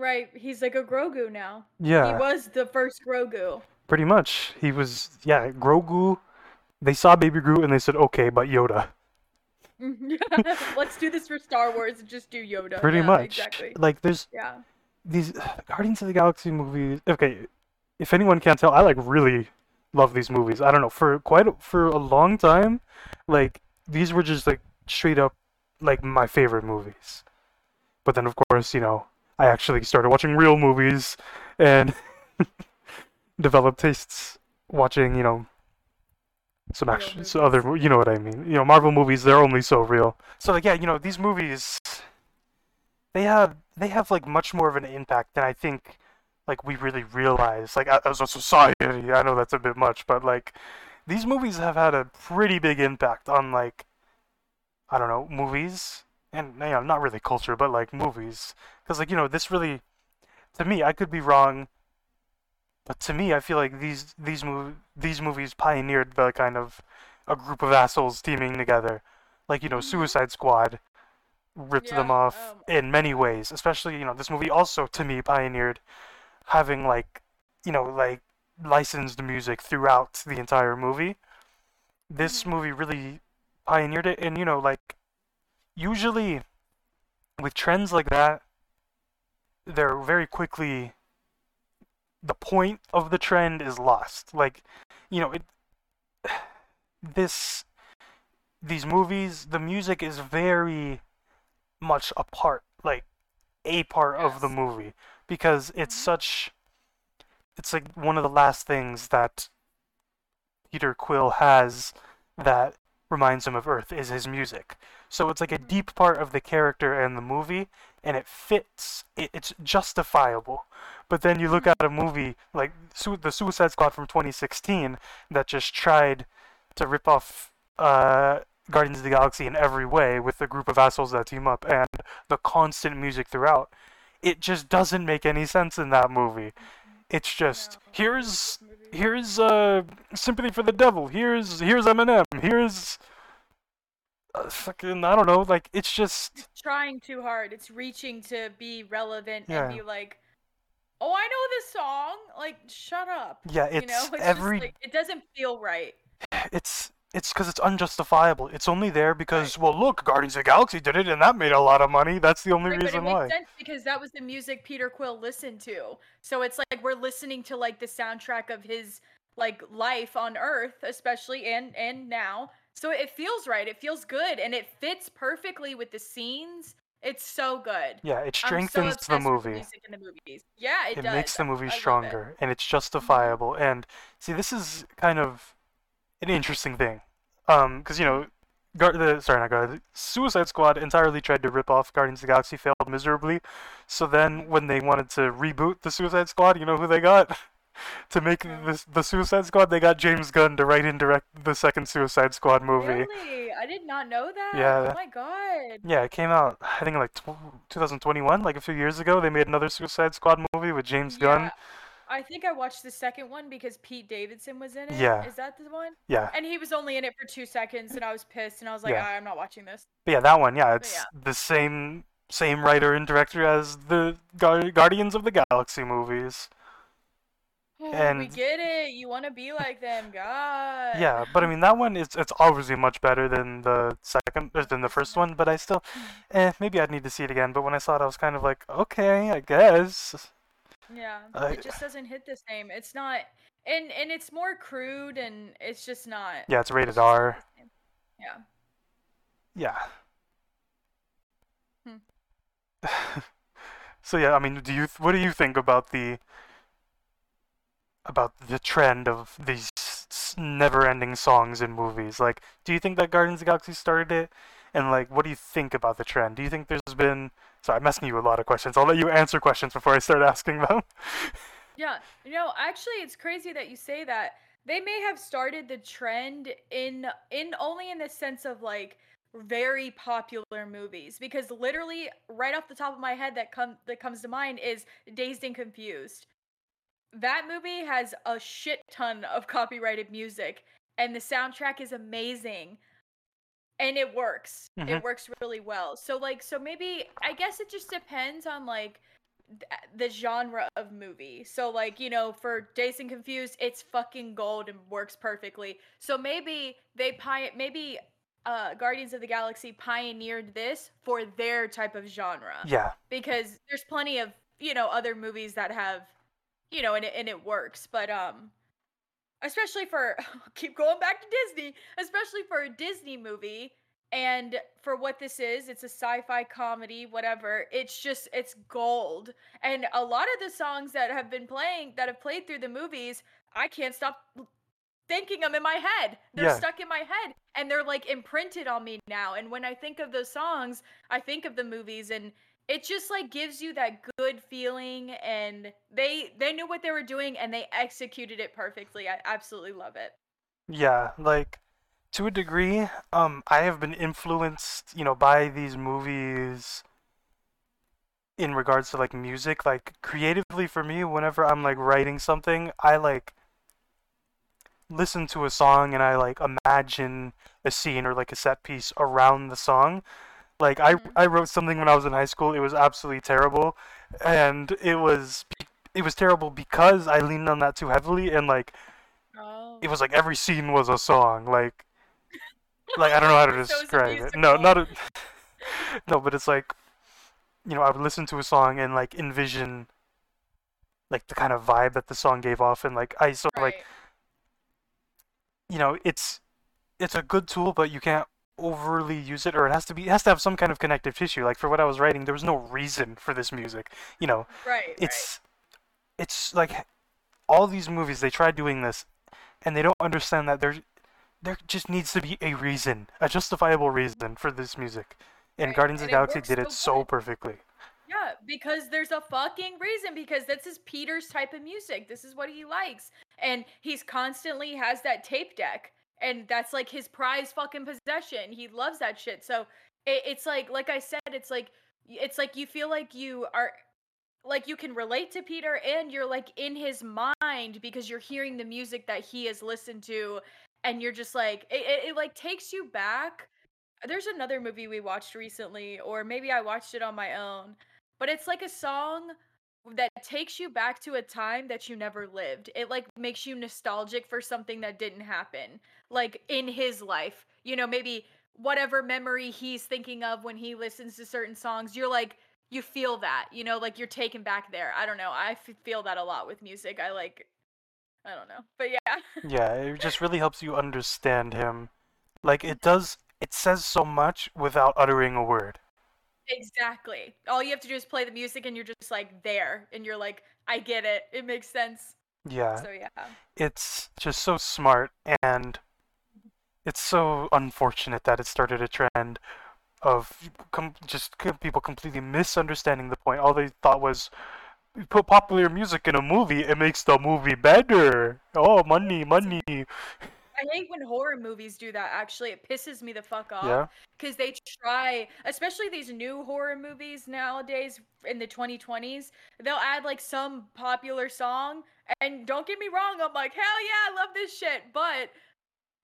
Right. He's like a Grogu now. Yeah. He was the first Grogu. Pretty much. He was, yeah, Grogu. They saw Baby Groot and they said, okay, but Yoda. Let's do this for Star Wars and just do Yoda. Pretty Yeah, much. Exactly. Like, there's Yeah. these uh, Guardians of the Galaxy movies. Okay, if anyone can't tell, I like really love these movies. I don't know, for quite a, for a long time, like these were just like straight up like my favorite movies. But then, of course, you know, I actually started watching real movies and developed tastes watching, you know, some action, so other, you know what I mean. You know, Marvel movies, they're only so real. So like, yeah, you know, these movies, they have they have like much more of an impact than I think like we really realize. Like as a society, I know that's a bit much, but like these movies have had a pretty big impact on like I don't know movies and you know not really culture, but like movies. Because like you know this really, to me, I could be wrong. But to me, I feel like these these mov- these movies pioneered the kind of a group of assholes teaming together, like you know Suicide Squad, ripped them off um, in many ways. Especially you know this movie also to me pioneered having like you know like licensed music throughout the entire movie. This Mhm. movie really pioneered it, and you know like usually with trends like that, they're very quickly the point of the trend is lost. Like, you know, it this these movies, the music is very much a part, like a part of the movie because it's Mhm. such it's like one of the last things that Peter Quill has that reminds him of Earth is his music. So it's like a Mhm. deep part of the character and the movie, and it fits. It, it's justifiable. But then you look at a movie like Su- the Suicide Squad from 2016 that just tried to rip off uh, Guardians of the Galaxy in every way with a group of assholes that team up and the constant music throughout. It just doesn't make any sense in that movie. It's just here's here's uh sympathy for the devil here's here's eminem here's uh, fucking i don't know like it's just It's trying too hard. It's reaching to be relevant Yeah. and be like, "Oh, I know this song." Like, shut up. yeah it's, you know, it's every just like it doesn't feel right. it's it's because it's unjustifiable it's only there because well look guardians of the galaxy did it and that made a lot of money that's the only Right, but it reason makes why sense because that was the music Peter Quill listened to. So it's like we're listening to like the soundtrack of his like life on Earth, especially and and now. So it feels right. It feels good, and it fits perfectly with the scenes. It's so good. yeah it I'm so strengthens the movie music in the movies. Yeah, it, it makes the movie I love it. stronger and it's justifiable and see this is kind of an interesting thing um because you know Gar- the sorry not Guard, Suicide Squad entirely tried to rip off Guardians of the Galaxy failed miserably so then when they wanted to reboot the Suicide Squad you know who they got to make this the Suicide Squad they got James Gunn to write and direct the second Suicide Squad movie Really? I did not know that. Yeah. Oh my god. yeah it came out I think like tw 2021 like a few years ago they made another Suicide Squad movie with James Gunn Yeah, I think I watched the second one because Pete Davidson was in it. Yeah. Is that the one? yeah And he was only in it for two seconds, and I was pissed, and I was like, Yeah. "Ah, I'm not watching this. But yeah, that one, yeah, it's yeah. the same same writer and director as the Guardians of the Galaxy movies. We get it. You want to be like them, God. Yeah, but I mean that one is it's obviously much better than the second than the first one, but I still eh maybe I'd need to see it again, but when I saw it I was kind of like, okay, I guess. Yeah. I- it just doesn't hit the same. It's not, and and it's more crude, and it's just not. Yeah, it's rated it's just not R. Yeah. Yeah. Hmm. so yeah, I mean, do you what do you think about the about the trend of these never-ending songs in movies? Like, do you think that Guardians of the Galaxy started it? And like, what do you think about the trend? Do you think there's been Sorry, I'm asking you a lot of questions. I'll let you answer questions before I start asking them. Yeah, you know, actually, it's crazy that you say that. They may have started the trend in in only in the sense of like very popular movies because literally right off the top of my head that come that comes to mind is Dazed and Confused. That movie has a shit ton of copyrighted music and the soundtrack is amazing. And it works. Mhm. It works really well. So like so maybe I guess it just depends on like th- the genre of movie. So like, you know, for and Confused, it's fucking gold and works perfectly. So maybe they pi- maybe uh Guardians of the Galaxy pioneered this for their type of genre yeah, because there's plenty of, you know, other movies that have, you know, and it, and it works, but um especially for keep going back to Disney, especially for a Disney movie and for what this is, it's a sci-fi comedy, whatever. It's just it's gold. And a lot of the songs that have been playing that have played through the movies, I can't stop thinking them in my head. They're Yeah. stuck in my head and they're like imprinted on me now. And when I think of those songs, I think of the movies and it just like gives you that good feeling and they they knew what they were doing and they executed it perfectly. I absolutely love it. yeah. Like to a degree, um, I have been influenced, you know, by these movies in regards to like music. Like creatively for me, whenever I'm like writing something, I like listen to a song and I like imagine a scene or like a set piece around the song. Like I Mhm. I wrote something when I was in high school. It was absolutely terrible, and it was it was terrible because I leaned on that too heavily, and like Oh. it was like every scene was a song. Like like I don't know how to So describe it. No, not a no, but it's like you know I would listen to a song and like envision like the kind of vibe that the song gave off, and like I sort of Right. like you know it's it's a good tool, but you can't overly use it, or it has to be it has to have some kind of connective tissue. Like for what I was writing, there was no reason for this music. You know, right. it's it's like all these movies they try doing this, and they don't understand that there there just needs to be a reason, a justifiable reason for this music. And Right, Guardians of the Galaxy did it so so perfectly. Yeah, because there's a fucking reason. Because this is Peter's type of music. This is what he likes, and he's constantly has that tape deck, and that's like his prized fucking possession. He loves that shit. So it, it's like, like I said, it's like, it's like you feel like you are, like you can relate to Peter, and you're like in his mind because you're hearing the music that he has listened to, and you're just like, it, it, it like takes you back. There's another movie we watched recently, or maybe I watched it on my own but it's like a song that takes you back to a time that you never lived. It like makes you nostalgic for something that didn't happen, like in his life. You know, maybe whatever memory he's thinking of when he listens to certain songs, you're like you feel that, you know, like you're taken back there. I don't know. I f- feel that a lot with music. I like I don't know. But yeah. Yeah, it just really helps you understand him. Like it does it says so much without uttering a word. Exactly. All you have to do is play the music and you're just like there and you're like I get it. It makes sense. Yeah. So yeah. it's just so smart and it's so unfortunate that it started a trend of com- just people completely misunderstanding the point. All they thought was "We put popular music in a movie, it makes the movie better. Oh, money, money. I hate when horror movies do that. Actually, it pisses me the fuck off. Yeah. Because they try, especially these new horror movies nowadays in the 2020s, they'll add like some popular song. And don't get me wrong, I'm like, hell yeah, I love this shit. But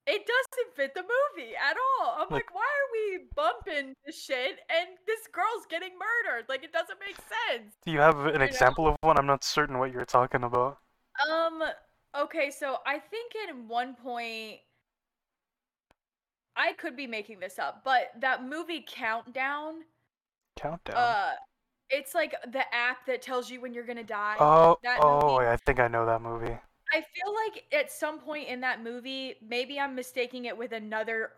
it doesn't fit the movie at all. I'm Like- like, why are we bumping this shit and this girl's getting murdered? Like, it doesn't make sense. Do you have an know? example of one? I'm not certain what you're talking about. Um. Okay, so I think at one point, I could be making this up, but that movie Countdown, Countdown. uh, it's like the app that tells you when you're gonna die. oh, that oh, movie- I think I know that movie. I feel like at some point in that movie, maybe I'm mistaking it with another,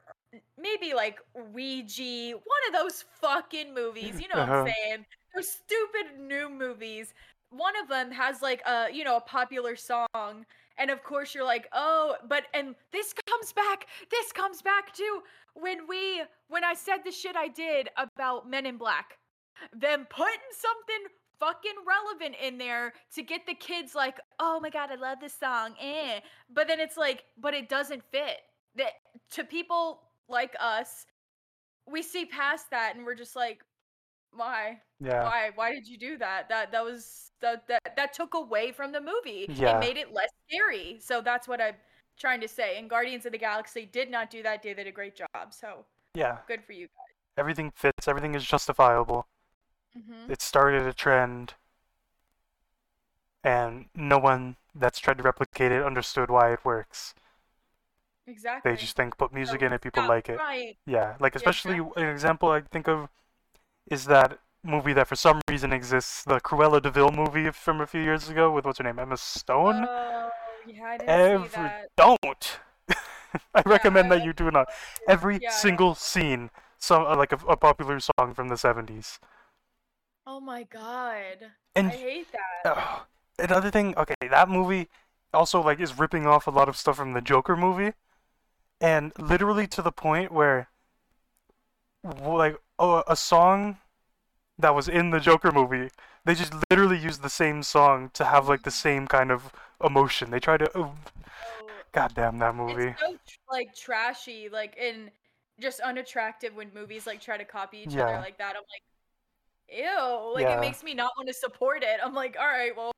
maybe like Ouija, one of those fucking movies. You know what Uh-huh. I'm saying? Those stupid new movies. One of them has like a you know a popular song, and of course you're like, oh, but and this comes back. This comes back to when we when I said the shit I did about Men in Black. Them putting something fucking relevant in there to get the kids like, oh my god, I love this song, eh. But then it's like, but it doesn't fit. That to people like us, we see past that and we're just like, why? Yeah. Why? Why did you do that? That that was that that that took away from the movie. Yeah. It made it less scary. So that's what I'm trying to say. And Guardians of the Galaxy did not do that. They did a great job. So Yeah. good for you guys. Everything fits. Everything is justifiable. guys. hmm it started a trend and no one that's tried to replicate it understood why it works Exactly. they just think put music So in it people like it yeah like Yeah, especially an example i think of is that movie that for some reason exists the cruella de Vil movie from a few years ago with what's her name emma stone Oh, yeah, I didn't see Every that. don't i recommend that you do not every Yeah, single scene so uh, like a, a popular song from the 70s Oh my god. and I hate that. Ugh. another thing, okay, that movie also like is ripping off a lot of stuff from the Joker movie, and literally to the point where, like, oh, a song that was in the Joker movie, they just literally used the same song to have like the same kind of emotion. They try to, oh, Oh, goddamn that movie. It's so like trashy, like and just unattractive when movies like try to copy each Yeah. other like that. I'm like, ew. Like Yeah. it makes me not want to support it. I'm like, all right, well,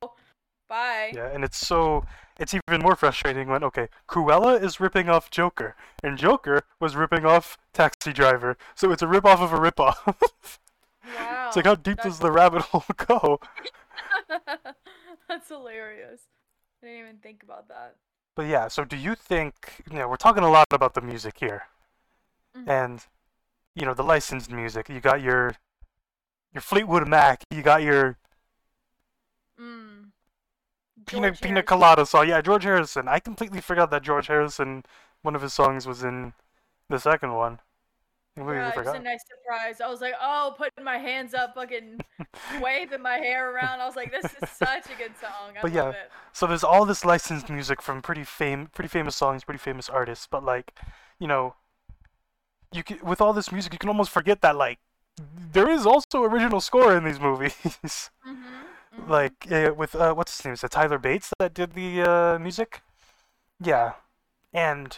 bye. Yeah, and it's so it's even more frustrating when okay, Cruella is ripping off Joker, and Joker was ripping off Taxi Driver, so it's a rip off of a rip off. Wow. it's like how deep that's- does the rabbit hole go? That's hilarious. I didn't even think about that. But yeah, so do you think you know we're talking a lot about the music here, Mhm. and you know the licensed music. You got your your Fleetwood Mac, you got your Mm. Pina Pina Colada song. Yeah, George Harrison. I completely forgot that George Harrison, one of his songs was in the second one. Yeah, it was a nice surprise. I was like, oh, putting my hands up, fucking waving my hair around. I was like, this is such a good song. I But love yeah, it. So there's all this licensed music from pretty fame, pretty famous songs, pretty famous artists. But like, you know, you can, with all this music, you can almost forget that like there is also original score in these movies. Mm-hmm. like uh, with uh, what's his name? Is it Tyler Bates that did the uh, music? Yeah, and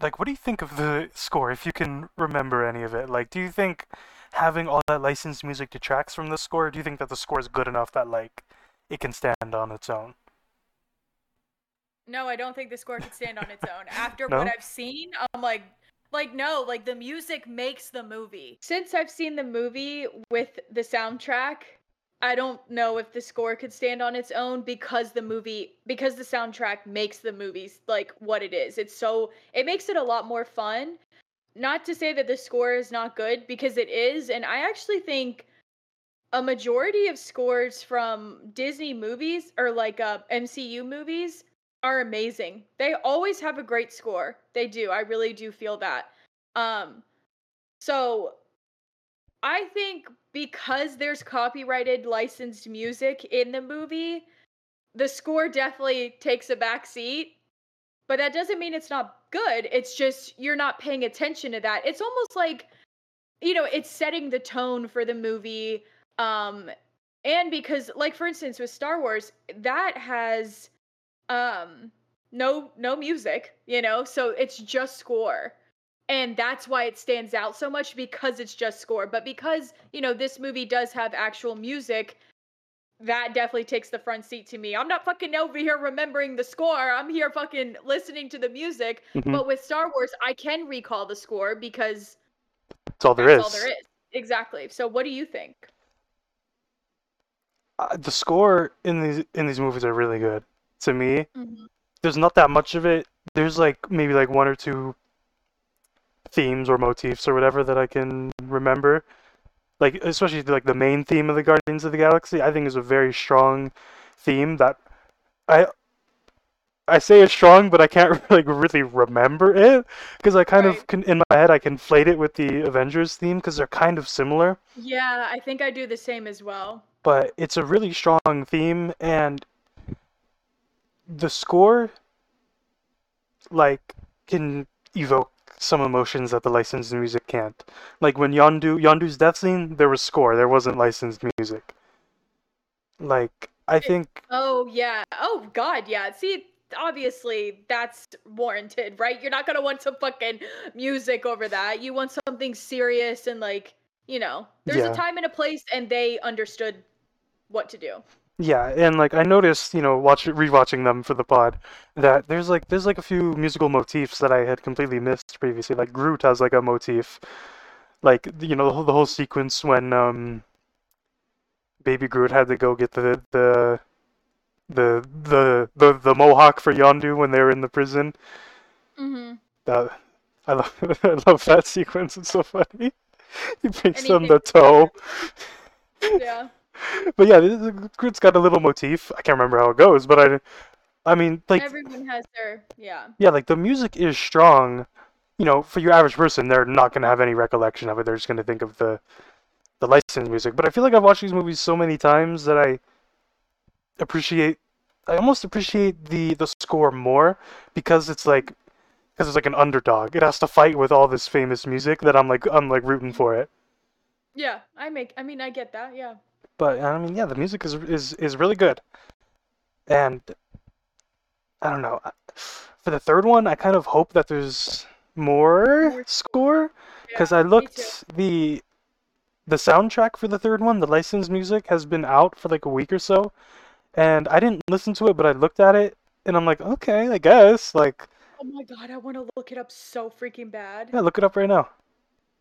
like, what do you think of the score? If you can remember any of it, like, do you think having all that licensed music detracts from the score? Do you think that the score is good enough that like it can stand on its own? No, I don't think the score could stand on its own. After No? what I've seen, I'm like, like no, like the music makes the movie. Since I've seen the movie with the soundtrack, I don't know if the score could stand on its own because the movie because the soundtrack makes the movies like what it is. It's so it makes it a lot more fun. Not to say that the score is not good because it is, and I actually think a majority of scores from Disney movies or like uh, MCU movies are amazing. They always have a great score. They do. I really do feel that. Um so I think because there's copyrighted licensed music in the movie, the score definitely takes a back seat. But that doesn't mean it's not good. It's just you're not paying attention to that. It's almost like you know, it's setting the tone for the movie um and because like for instance with Star Wars, that has um no no music you know so it's just score and that's why it stands out so much because it's just score but because you know this movie does have actual music that definitely takes the front seat to me i'm not fucking over here remembering the score i'm here fucking listening to the music Mhm. but with star wars i can recall the score because That's all there that's is. all there is exactly so what do you think Uh, the score in these in these movies are really good to me. There's not that much of it. There's like maybe like one or two themes or motifs or whatever that I can remember. Like especially like the main theme of the Guardians of the Galaxy, I think is a very strong theme that I I say it's strong, but I can't like really remember it because I kind of Right. can in my head I conflate it with the Avengers theme because they're kind of similar. yeah i think i do the same as well but it's a really strong theme and the score like can evoke some emotions that the licensed music can't like when yondu yondu's death scene there was score there wasn't licensed music like i think Oh yeah. Oh god, yeah. See, obviously that's warranted, right? You're not gonna want some fucking music over that. You want something serious and like, you know, there's Yeah. a time and a place, and they understood what to do. Yeah and like i noticed you know watch rewatching them for the pod that there's like there's like a few musical motifs that i had completely missed previously like groot has like a motif like you know the whole, the whole sequence when um baby groot had to go get the the the the the, the mohawk for yondu when they were in the prison Mm-hmm. that i love i love that sequence it's so funny he he them the toe Yeah. But yeah groot's got a little motif i can't remember how it goes but i i mean like Everyone has their yeah. Yeah, like the music is strong. You know, for your average person, they're not gonna have any recollection of it. They're just gonna think of the the licensed music. But I feel like I've watched these movies so many times that I appreciate. I almost appreciate the the score more because it's like because it's like an underdog. It has to fight with all this famous music that I'm like I'm like rooting for it. Yeah, I make. I mean, I get that. Yeah. But I mean, yeah, the music is is is really good. And I don't know. For the third one, I kind of hope that there's more score because yeah, I looked the the soundtrack for the third one, the licensed music has been out for like a week or so, and I didn't listen to it, but I looked at it and I'm like, okay, I guess. Like, Oh my god, I want to look it up so freaking bad. yeah, look it up right now.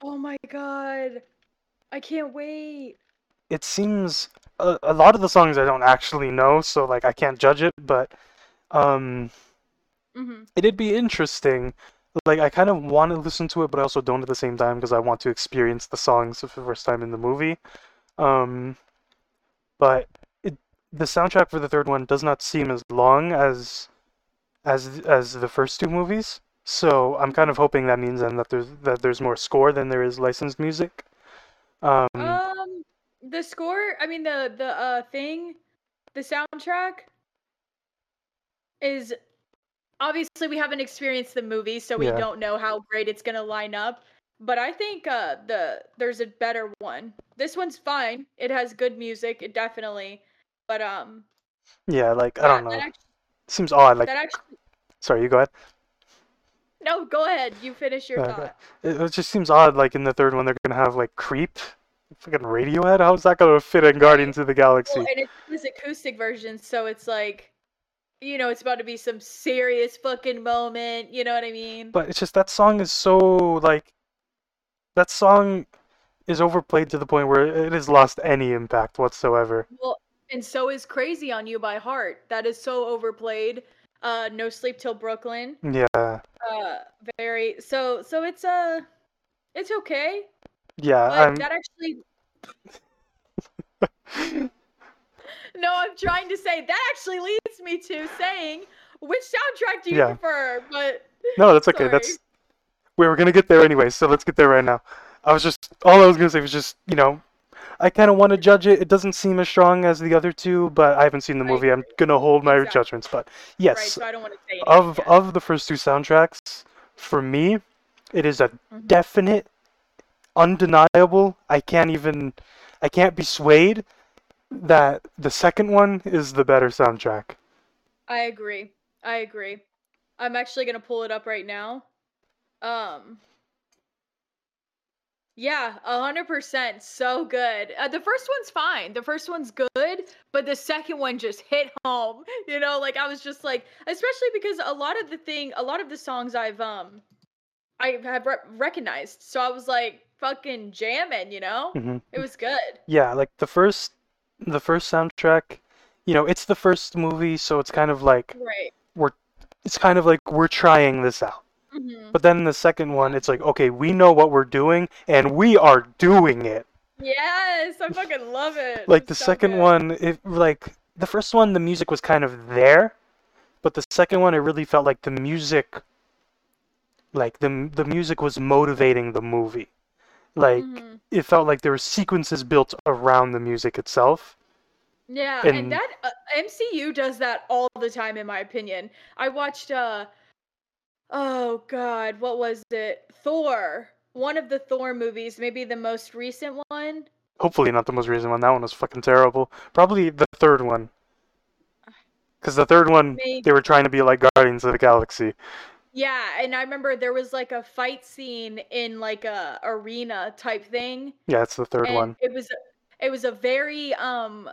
Oh my god, I can't wait. It seems a, a lot of the songs I don't actually know, so like I can't judge it, but um. Mm-hmm. it'd be interesting. Like I kind of want to listen to it, but I also don't at the same time because I want to experience the songs for the first time in the movie. Um, but it the soundtrack for the third one does not seem as long as as as the first two movies. So I'm kind of hoping that means then that there's that there's more score than there is licensed music. Um, Um, the score. I mean, the the uh thing, the soundtrack is obviously we haven't experienced the movie, so we Yeah. don't know how great it's gonna line up. But I think uh the there's a better one. This one's fine. It has good music, it definitely. But um, yeah, like I don't know. actually, Seems odd. Like that actually. sorry, you go ahead. No, go ahead. You finish your Okay. thought. It, it just seems odd. Like in the third one, they're gonna have like Creep, fucking Radiohead. How's that gonna fit in Guardians of the Galaxy? Well, and it's this acoustic version, so it's like, you know, it's about to be some serious fucking moment. You know what I mean? But it's just that song is so like that song is overplayed to the point where it has lost any impact whatsoever. Well, and so is "Crazy on You" by Heart. That is so overplayed. Uh, "No Sleep Till Brooklyn." Yeah, Uh, very. So, so it's uh, it's okay. Yeah. But I'm that actually. No, I'm trying to say that actually leads me to saying which soundtrack do you Yeah. prefer? But no, that's okay. sorry. That's we were gonna get there anyway, so let's get there right now. I was just all I was gonna say was just you know, I kind of want to judge it. It doesn't seem as strong as the other two, but I haven't seen the movie. I'm gonna hold my Exactly. judgments. But right. yes, So I don't want to say of yet. of the first two soundtracks, for me, it is a Mhm. definite, undeniable. I can't even, I can't be swayed that the second one is the better soundtrack. I agree. I agree. I'm actually gonna pull it up right now. Um. Yeah, a hundred percent. So good. Uh, the first one's fine. The first one's good, but the second one just hit home. You know, like I was just like, especially because a lot of the thing, a lot of the songs I've um, I have re- recognized. So I was like, fucking jamming. You know, hmm it was good. Yeah, like the first, the first soundtrack, you know, it's the first movie, so it's kind of like Right. it's kind of like we're trying this out. hmm But then the second one, it's like, okay, we know what we're doing, and we are doing it. Yes, I fucking love it. like It's the so second good. one it like the first one the music was kind of there but the second one it really felt like the music like the the music was motivating the movie like Mhm. it felt like there were sequences built around the music itself Yeah, And- and that uh, MCU does that all the time, in my opinion. I watched, uh, oh god, what was it? Thor. One of the Thor movies, maybe the most recent one. hopefully not the most recent one that one was fucking terrible probably the third one because the third one Maybe. they were trying to be like guardians of the galaxy Yeah, and I remember there was like a fight scene in like a arena type thing. yeah it's the third one It was it was a very um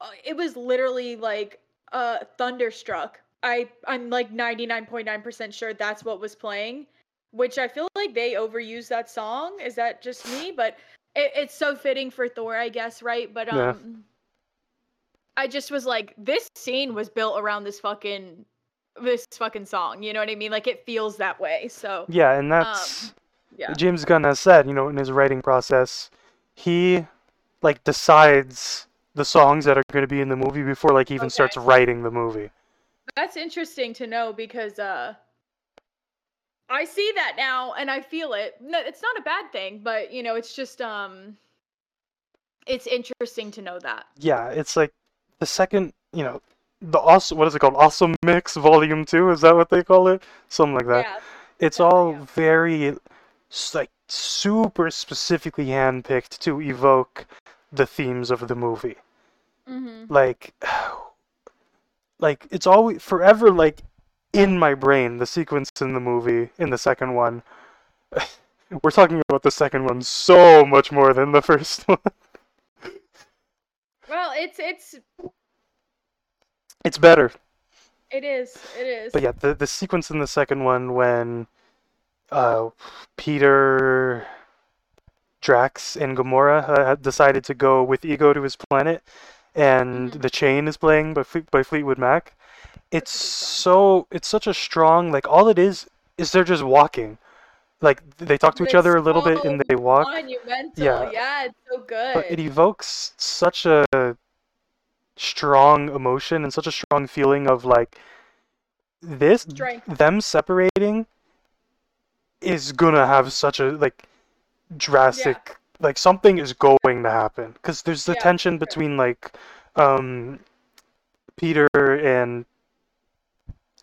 uh, it was literally like uh thunderstruck. I I'm like 99.9% sure that's what was playing, which I feel like they overused that song. Is that just me? But it, it's so fitting for Thor, I guess, right? But um Yeah. I just was like this scene was built around this fucking this fucking song, you know what I mean? Like it feels that way. So, yeah and that's yeah. James Gunn has said, you know, in his writing process, he like decides the songs that are going to be in the movie before like even Okay. starts writing the movie. That's interesting to know because uh I see that now and I feel it. No, it's not a bad thing, but you know, it's just um it's interesting to know that. Yeah, it's like the second, you know, the awesome what is it called? Awesome Mix Volume 2, is that what they call it? Something like that. Yeah. It's yeah, all yeah. very like super specifically handpicked to evoke the themes of the movie. Mhm. like like it's always forever like in my brain the sequence in the movie in the second one we're talking about the second one so much more than the first one Well, it's it's it's better it is. It is. but yeah the, the sequence in the second one when uh peter drax and gamora uh, decided to go with ego to his planet and Mhm. the chain is playing by, Fleet, by fleetwood mac it's That's a good song. so it's such a strong like all it is is they're just walking like they talk to each But other a it's little bit and they walk Monumental. Yeah. Yeah, it's so good. but it evokes such a strong emotion and such a strong feeling of like this them separating is gonna have such a like drastic like something is going to happen. Because there's the Yeah, tension between like um Peter and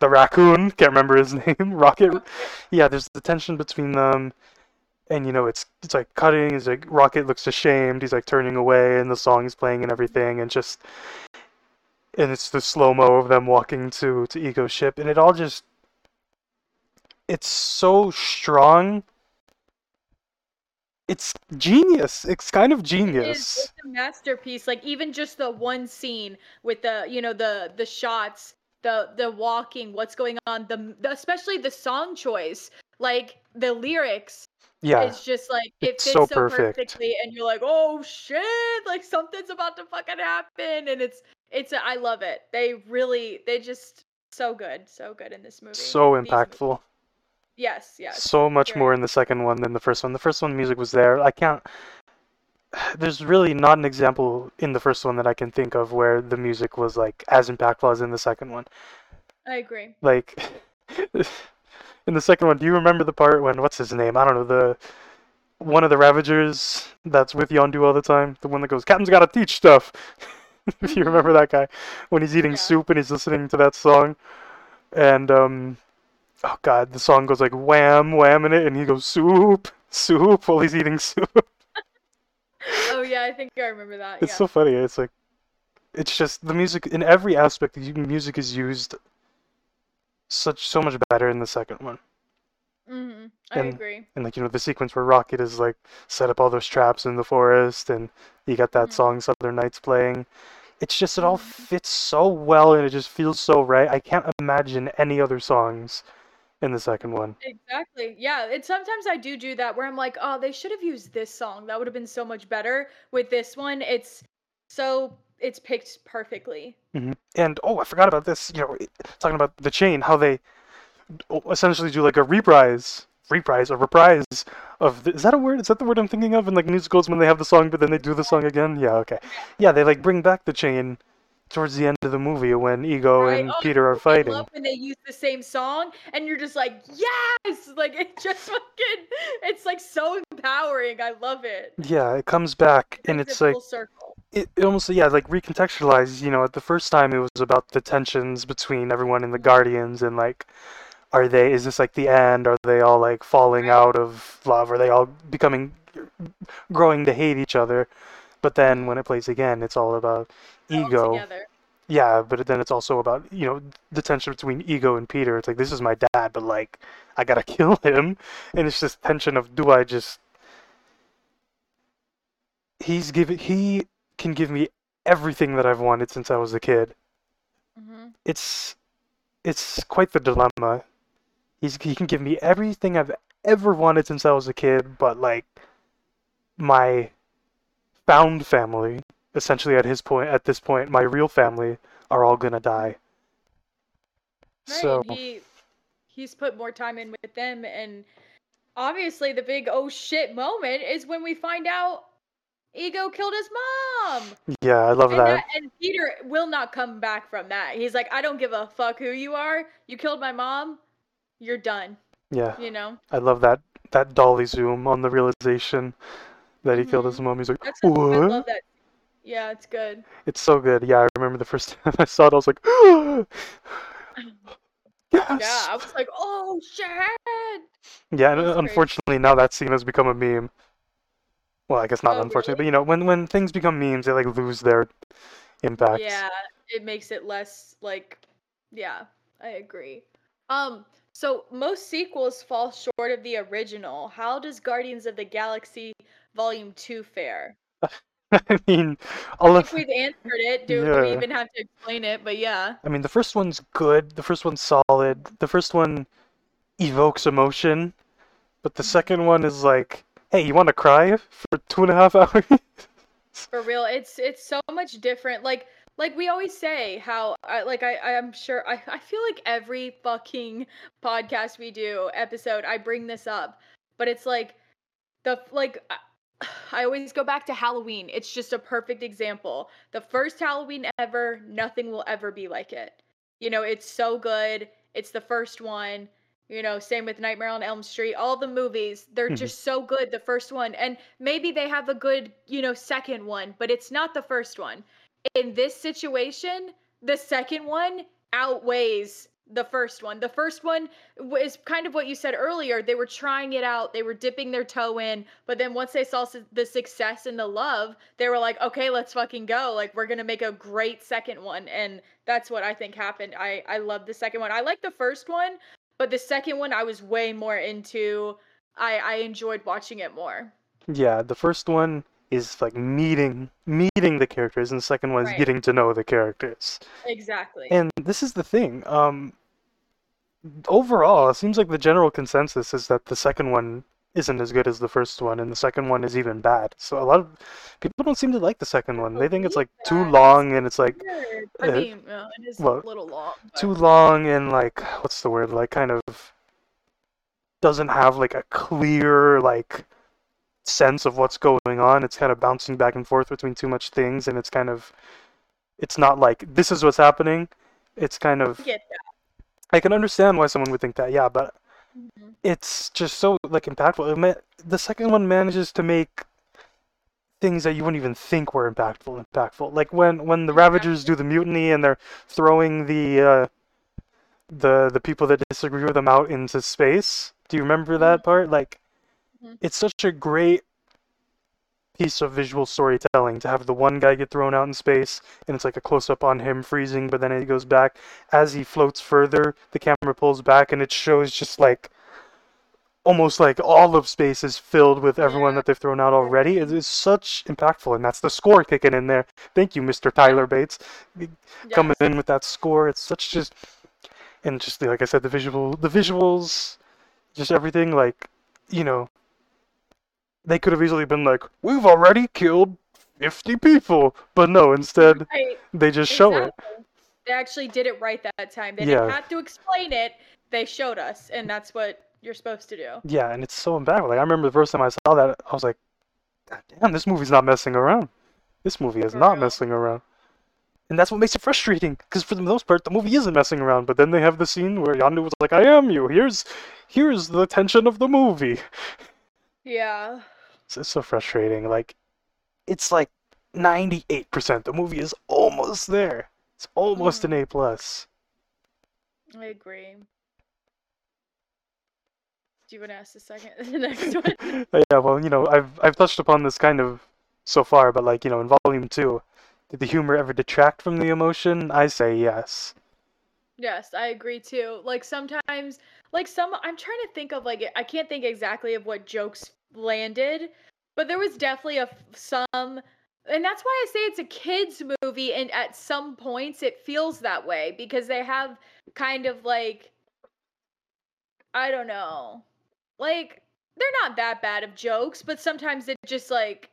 the raccoon. Can't remember his name. Rocket. Yeah there's the tension between them. And you know it's it's like cutting. It's like Rocket looks ashamed. He's like turning away and the song is playing and everything and just and it's the slow mo of them walking to to Ego ship and it all just it's so strong it's genius it's kind of It is, genius it's a masterpiece. Like even just the one scene with the you know the the shots, the the walking, what's going on, the, the especially the song choice, like the lyrics. Yeah It's just like it It's fits so so, perfect. perfectly, and you're like, oh shit, like something's about to fucking happen, and it's it's I love it. They really they just so good, so good in this movie. so impactful Yes, yes. so much more in the second one than the first one. The first one music was there. I can't. There's really not an example in the first one that I can think of where the music was like as impactful as in the second one. I agree. Like in the second one, do you remember the part when what's his name? I don't know the one of the Ravagers that's with Yondu all the time, the one that goes, "Captain's got to teach stuff." if you remember that guy, when he's eating Yeah. soup and he's listening to that song, and um, oh god, the song goes like wham wham in it, and he goes soup soup while he's eating soup. Oh yeah, I think I remember that. It's yeah. so funny. It's like, it's just the music in every aspect. The music is used such so much better in the second one. hmm I and- agree. And like you know the sequence where Rocket is like set up all those traps in the forest, and you got that Mhm. song Southern Nights playing. It's just it all Mhm. fits so well, and it just feels so right. I can't imagine any other songs in the second one. Exactly. Yeah. And sometimes I do do that where I'm like, oh, they should have used this song. That would have been so much better. With this one, it's so it's picked perfectly. Mm-hmm. And oh, I forgot about this. You know, talking about the chain, how they essentially do like a reprise, reprise, a reprise of. The, is that a word? Is that the word I'm thinking of in like musicals when they have the song but then they do the song again? Yeah, okay. Yeah, they like bring back the chain towards the end of the movie when Ego Right. and Oh, Peter are fighting. I love when they use the same song and you're just like, yes! Like it just fucking it's like so empowering. I love it. Yeah, it comes back and it's it like full circle. It, it almost yeah like recontextualized. You know, at the first time it was about the tensions between everyone in the Guardians and like. Are they? Is this like the end? Are they all like falling out of love? Are they all becoming, growing to hate each other? But then when it plays again, it's all about All ego. together. Yeah, but then it's also about you know the tension between ego and Peter. It's like this is my dad, but like I gotta kill him, and it's this tension of do I just? He's giving he can give me everything that I've wanted since I was a kid. hmm It's it's quite the dilemma. He's he can give me everything I've ever wanted since I was a kid, but like my found family, essentially at his point at this point, my real family are all gonna die. Right. So he he's put more time in with them and obviously the big oh shit moment is when we find out Ego killed his mom. yeah, I love And, that. that, and Peter will not come back from that. He's like, I don't give a fuck who you are. You killed my mom. You're done. Yeah, You know. I love that that dolly zoom on the realization that he killed Mhm. his mom. He's like, That's I love that. Yeah, it's good. It's so good. Yeah, I remember the first time I saw it, I was like, yes. Yeah, I was like, oh shit. Yeah, and unfortunately now that scene has become a meme. Well, I guess not Oh, unfortunately, but you know, when when things become memes, they like lose their impact. Yeah, it makes it less like yeah, I agree. Um so most sequels fall short of the original. How does Guardians of the Galaxy Volume 2 fare? I mean, all I of think we've answered it. Do, do we even have to explain it? But yeah. I mean, the first one's good. The first one's solid. The first one evokes emotion, but the second one is like, hey, you want to cry for two and a half hours? For real, it's it's so much different. Like like we always say how I like I I'm sure I I feel like every fucking podcast we do episode I bring this up, but it's like the like I- I always go back to Halloween. It's just a perfect example. The first Halloween ever, nothing will ever be like it. You know, it's so good. It's the first one. You know, same with Nightmare on Elm Street. All the movies, they're Mhm. just so good, the first one. And maybe they have a good, you know, second one, but it's not the first one. In this situation, the second one outweighs the first one. The first one is kind of what you said earlier. They were trying it out, they were dipping their toe in, but then once they saw the success and the love, they were like, okay, let's fucking go. Like, we're going to make a great second one. And that's what I think happened. I, I love the second one. I like the first one, but the second one I was way more into. I, I enjoyed watching it more. Yeah, the first one is like meeting meeting the characters, and the second one is Right. getting to know the characters. Exactly. And this is the thing. Um, overall, it seems like the general consensus is that the second one isn't as good as the first one, and the second one is even bad. So a lot of people don't seem to like the second one. They think it's like too long, and it's like I uh, mean, uh, it is well, a little long. but- too long, and like what's the word? Like kind of doesn't have like a clear like sense of what's going on. It's kind of bouncing back and forth between too much things, and it's kind of it's not like this is what's happening. It's kind of I get that. I can understand why someone would think that, yeah, but Mhm. it's just so like impactful. Ma- the second one manages to make things that you wouldn't even think were impactful impactful. Like when when the Ravagers do the mutiny and they're throwing the uh, the the people that disagree with them out into space. Do you remember that part? Like Mhm. it's such a great piece of visual storytelling to have the one guy get thrown out in space and it's like a close up on him freezing but then it goes back. As he floats further the camera pulls back and it shows just like almost like all of space is filled with everyone that they've thrown out already. It is such impactful and that's the score kicking in there. Thank you mr tyler bates coming in with that score. It's such just and just like i said the visual the visuals just everything like you know they could have easily been like we've already killed 50 people but no instead Right, they just show it. They actually did it right that time. They Yeah. didn't have to explain it. They showed us, and that's what you're supposed to do. yeah and it's so impactful like i remember the first time i saw that i was like God damn this movie's not messing around this movie is For not real. messing around and that's what makes it frustrating because for the most part the movie isn't messing around but then they have the scene where Yondu was like i am you here's here's the tension of the movie Yeah. It's, it's so frustrating. Like, it's like 98%. The movie is almost there. It's almost an A plus. I agree. Do you want to ask the second, the next one? Uh, yeah, well, you know, I've I've touched upon this kind of so far, but like, you know, in volume two, did the humor ever detract from the emotion? I say yes. Yes, I agree too. Like sometimes, like some, I'm trying to think of like, I can't think exactly of what jokes landed, but there was definitely a some, and that's why I say it's a kids movie. And at some points, it feels that way because they have kind of like, I don't know, like they're not that bad of jokes, but sometimes it just like,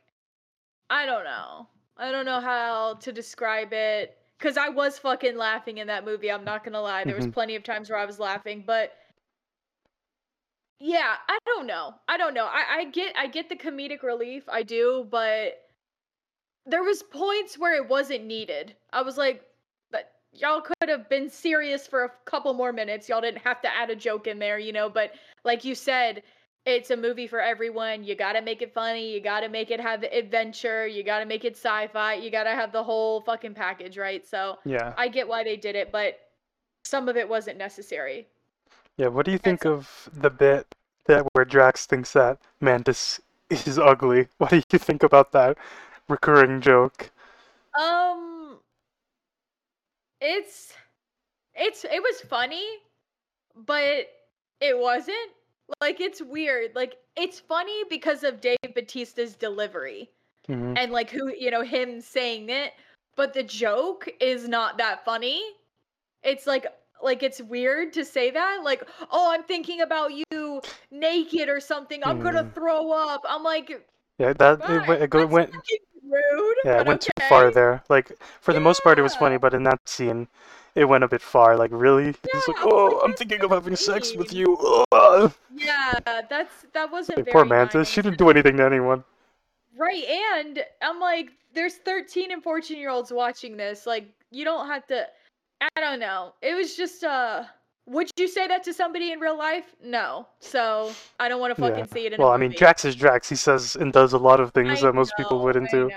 I don't know. I don't know how to describe it because I was fucking laughing in that movie. I'm not gonna lie. There was Mhm. plenty of times where I was laughing, but yeah, I don't know. I don't know. I, I get I get the comedic relief. I do, but there was points where it wasn't needed. I was like, but y'all could have been serious for a couple more minutes. Y'all didn't have to add a joke in there, you know. But like you said, it's a movie for everyone. You got to make it funny. You got to make it have adventure. You got to make it sci-fi. You got to have the whole fucking package, right? So Yeah. I get why they did it, but some of it wasn't necessary. Yeah, what do you think of the bit that where Drax thinks that Mantis is ugly? What do you think about that recurring joke? Um, it's it's it was funny, but it wasn't. Like it's weird. Like it's funny because of Dave Batista's delivery Mhm. and like who you know him saying it, but the joke is not that funny. It's like like it's weird to say that like oh i'm thinking about you naked or something i'm gonna Mm. throw up i'm like Yeah, that it went, it that's went rude Yeah, it went too far there. Like for the most part, it was funny, but in that scene, it went a bit far. Like really, he's like, Yeah, was like, "Oh, I'm thinking of having sex with you." Ugh." Yeah, that's that wasn't Like, very poor Mantis. nice. She didn't do anything to anyone. Right, and I'm like, there's 13 and 14 year olds watching this. Like, you don't have to. I don't know. It was just uh. Would you say that to somebody in real life? No. So I don't want to fucking Yeah. see it in Well, I mean, Drax is Drax. He says and does a lot of things I that most people wouldn't I do. know.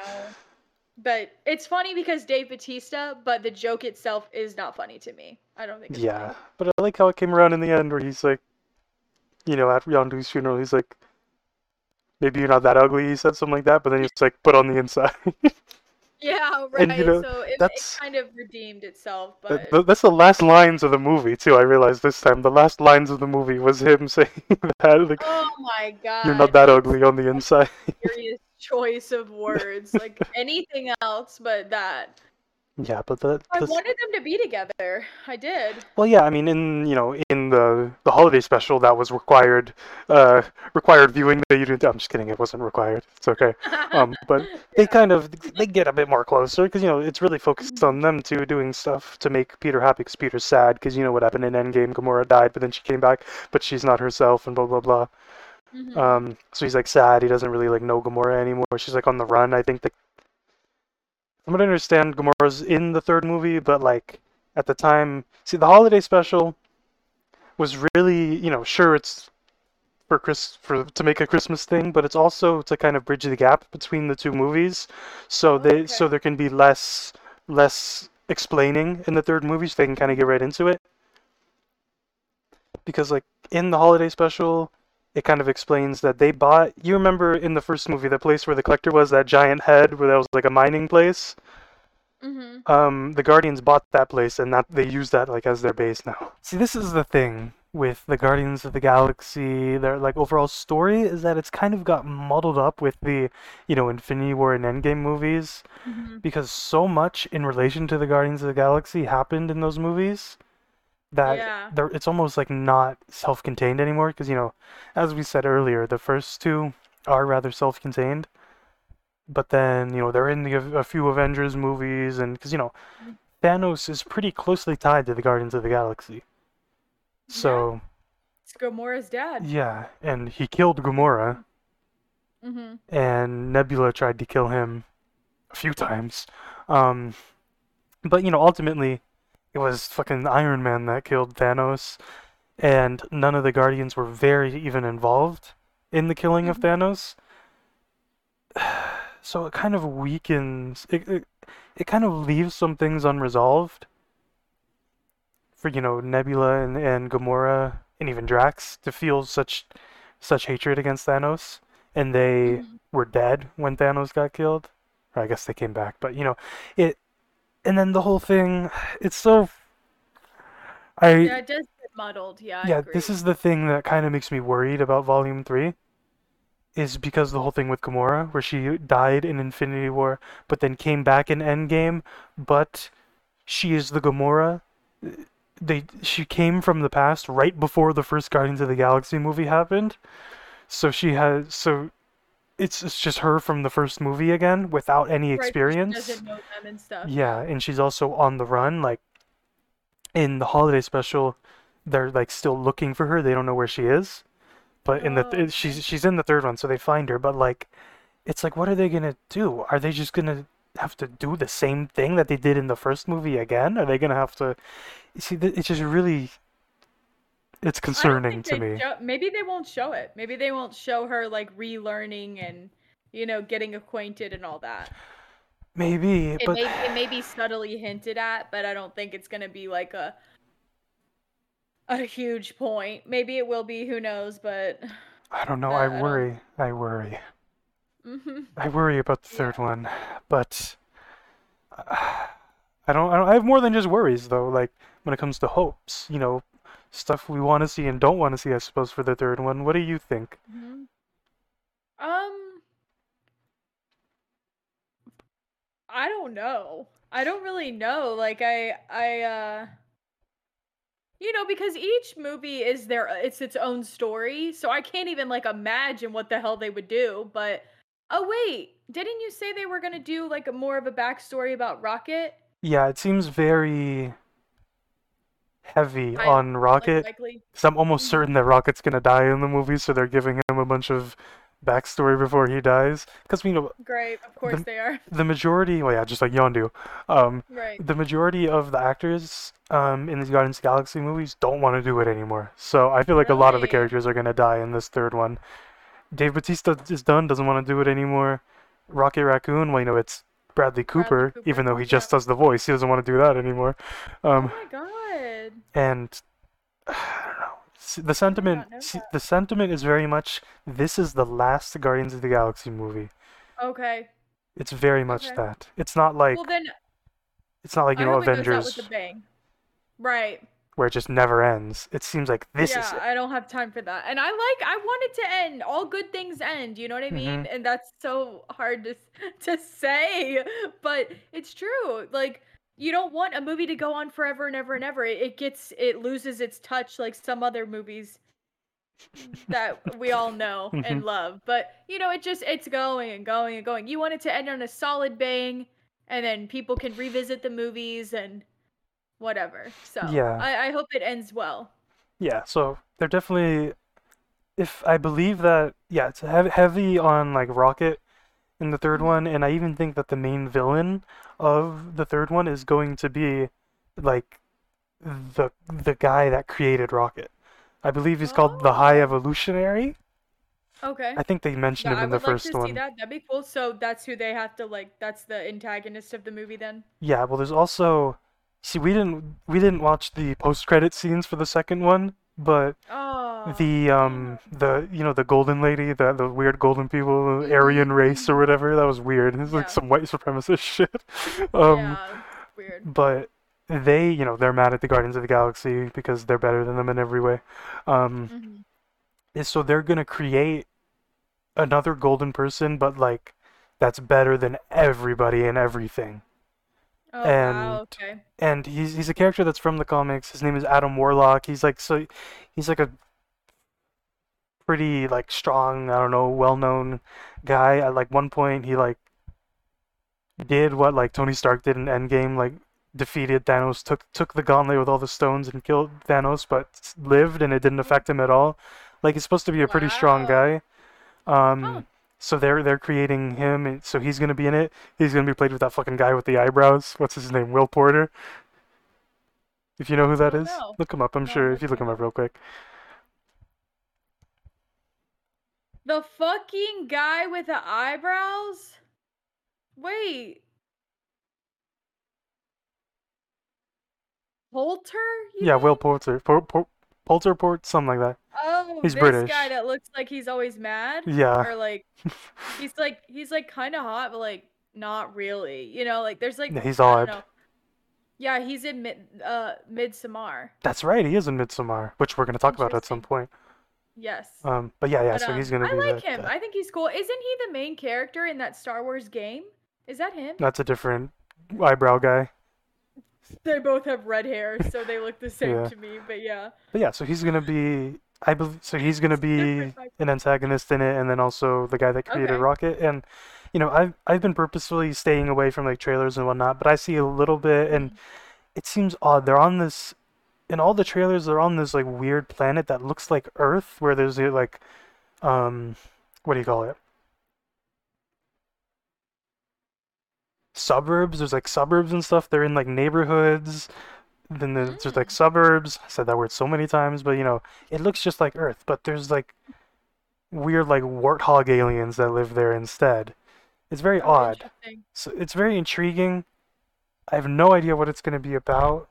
But it's funny because Dave Batista, but the joke itself is not funny to me. I don't think. Yeah, funny. but I like how it came around in the end where he's like, you know, at Yondu's funeral, he's like, maybe you're not that ugly. He said something like that, but then he's like, put on the inside. Yeah, right. And, you know, so it, it that's- kind of redeemed itself, but That- that's the last lines of the movie too. I realized this time the last lines of the movie was him saying that like oh my god, you're not that ugly on the inside. Choice of words, like anything else but that. yeah, but that I wanted them to be together. I did. well, yeah. I mean, in you know, in the the holiday special, that was required uh required viewing. That you didn't. I'm just kidding. It wasn't required. It's okay. Um, but they kind of they get a bit more closer because you know it's really focused on them two doing stuff to make Peter happy because Peter's sad because you know what happened in Endgame. Gamora died, but then she came back, but she's not herself, and blah blah blah. Mhm. Um, so he's like sad. He doesn't really like know Gamora anymore. She's like on the run. I think that I'm gonna understand Gamora's in the third movie, but like at the time, see the holiday special was really you know sure it's for Chris for to make a Christmas thing, but it's also to kind of bridge the gap between the two movies, so they so there can be less less explaining in the third movie, so they can kind of get right into it. Because like in the holiday special, it kind of explains that they bought. You remember in the first movie, the place where the collector was, that giant head, where that was like a mining place. Mhm. Um, the Guardians bought that place, and that they use that like as their base now. See, this is the thing with the Guardians of the Galaxy. Their like overall story is that it's kind of got muddled up with the, you know, Infinity War and Endgame movies Mhm. because so much in relation to the Guardians of the Galaxy happened in those movies that Yeah. it's almost like not self-contained anymore because you know as we said earlier the first two are rather self-contained but then you know they're in the, a few Avengers movies and because you know Mm. Thanos is pretty closely tied to the Guardians of the Galaxy so It's Gamora's dad. yeah and he killed Gamora Mhm. and Nebula tried to kill him a few times. Um, but you know, ultimately, it was fucking Iron Man that killed Thanos, and none of the Guardians were very even involved in the killing of Mhm. Thanos. So it kind of weakens. It, it it kind of leaves some things unresolved. For you know Nebula and and Gamora and even Drax to feel such such hatred against Thanos, and they Mhm. were dead when Thanos got killed. Or I guess they came back, but you know, it and then the whole thing it's so I Yeah, it does get muddled. Yeah. I yeah, agree. this is the thing that kind of makes me worried about volume 3 is because the whole thing with Gamora where she died in Infinity War but then came back in Endgame, but she is the Gamora they she came from the past right before the first Guardians of the Galaxy movie happened. So she has so it's it's just her from the first movie again without any Right, but she experience. doesn't know them and stuff. Yeah, and she's also on the run. Like in the holiday special, they're like still looking for her. They don't know where she is. But in the Oh, th- okay. she's she's in the third one, so they find her. But like, it's like, what are they gonna do? Are they just gonna have to do the same thing that they did in the first movie again? Are they gonna have to? You see, th- it's just really, it's concerning to me. show- maybe they won't show it. Maybe they won't show her like relearning and you know getting acquainted and all that. Maybe, It but may it may be subtly hinted at, but I don't think it's gonna be like a a huge point. Maybe it will be. Who knows? But I don't know. uh, I worry. I worry. Mhm. I worry about the Yeah. third one, but uh, I don't, I don't. I have more than just worries though. Like when it comes to hopes, you know, stuff we want to see and don't want to see. I suppose for the third one. What do you think? Mhm. Um, I don't know. I don't really know. Like I, I, uh, you know, because each movie is their, it's its own story. So I can't even like imagine what the hell they would do. But oh wait, didn't you say they were gonna do like a more of a backstory about Rocket? Yeah, it seems very heavy I- on Rocket. So I'm almost Mhm. certain that Rocket's gonna die in the movie, so they're giving him a bunch of backstory before he dies. Because you know Great, of course The- they are. the majority, well, yeah, just like Yondu, um, Right. the majority of the actors um, in these Guardians of the Galaxy movies don't want to do it anymore. So I feel like a lot of the characters are gonna die in this third one. Dave Batista is done, doesn't want to do it anymore. Rocket Raccoon, well, you know, it's Bradley Cooper, Cooper, even though he yeah. just does the voice, he doesn't want to do that anymore. oh Um, my god. And I don't know. The sentiment, know see, the sentiment is very much this is the last Guardians of the Galaxy movie. Okay. It's very much Okay. that. It's not like well then, it's not like you I know hope it goes out Avengers with a bang. Right. where it just never ends. It seems like this yeah, is it. I don't have time for that. And I like I want it to end. All good things end, you know what I mean? Mm-hmm. And that's so hard to to say, but it's true. Like you don't want a movie to go on forever and ever and ever. It, it gets it loses its touch like some other movies that we all know Mhm. and love. But you know, it just it's going and going and going. You want it to end on a solid bang and then people can revisit the movies and whatever. So Yeah. I, I hope it ends well. Yeah, so they're definitely if I believe that yeah, it's heavy on like Rocket in the third one and I even think that the main villain of the third one is going to be like the the guy that created Rocket. I believe he's called the High Oh. Evolutionary. Okay. I think they mentioned Yeah, him in the like first to one. see that. That'd be cool. So that's who they have to like. That's the antagonist of the movie then. Yeah, well, there's also see we didn't we didn't watch the post credit scenes for the second one, but Oh. the um the you know the golden lady, the the weird golden people, Mhm, Aryan race or whatever, that was weird. It's like some white supremacist shit. Um, yeah. Weird. but they you know they're mad at the Guardians of the Galaxy because they're better than them in every way. Um, hmm and so they're gonna create another golden person, but like that's better than everybody and everything. Oh and- wow. Okay. and he's he's a character that's from the comics. His name is Adam Warlock. He's like so he's like a pretty like strong, I don't know, well-known guy. At like one point he like did what like Tony Stark did in Endgame, like defeated Thanos, took took the gauntlet with all the stones and killed Thanos, but lived and it didn't affect him at all. Like he's supposed to be a pretty strong guy. Um Huh. So they're they're creating him, and so he's gonna be in it. He's gonna be played with that fucking guy with the eyebrows. What's his name? Will Porter. If you know who that is, know. look him up. I'm No, sure if you look him up real quick. The fucking guy with the eyebrows. Wait. You Yeah, Will mean? Porter. Por, por, Polter Port, something like that. Oh, He's this British. guy that looks like he's always mad. Yeah. Or like he's like he's like kind of hot, but like not really. You know, like there's like Yeah, he's odd. Yeah, he's in mid uh Midsommar. That's right. He is in Midsommar, which we're gonna talk about at some point. Yes. Um, but yeah, yeah. But, so he's um, gonna I like that, him. that- I think he's cool. Isn't he the main character in that Star Wars game? Is that him? That's a different eyebrow guy. They both have red hair, so they look the same Yeah. to me. But yeah. But yeah, so he's gonna be. I believe so. He's gonna be an antagonist in it, and then also the guy that created Okay. Rocket. And you know, I've I've been purposefully staying away from like trailers and whatnot, but I see a little bit, and it seems odd. They're on this, in all the trailers, they're on this like weird planet that looks like Earth, where there's like, um, what do you call it? Suburbs. There's like suburbs and stuff. They're in like neighborhoods. Then there's, there's like Mm. suburbs. I said that word so many times, but you know, it looks just like Earth, but there's like weird like warthog aliens that live there instead. It's very Oh, odd. So it's very intriguing. I have no idea what it's going to be about,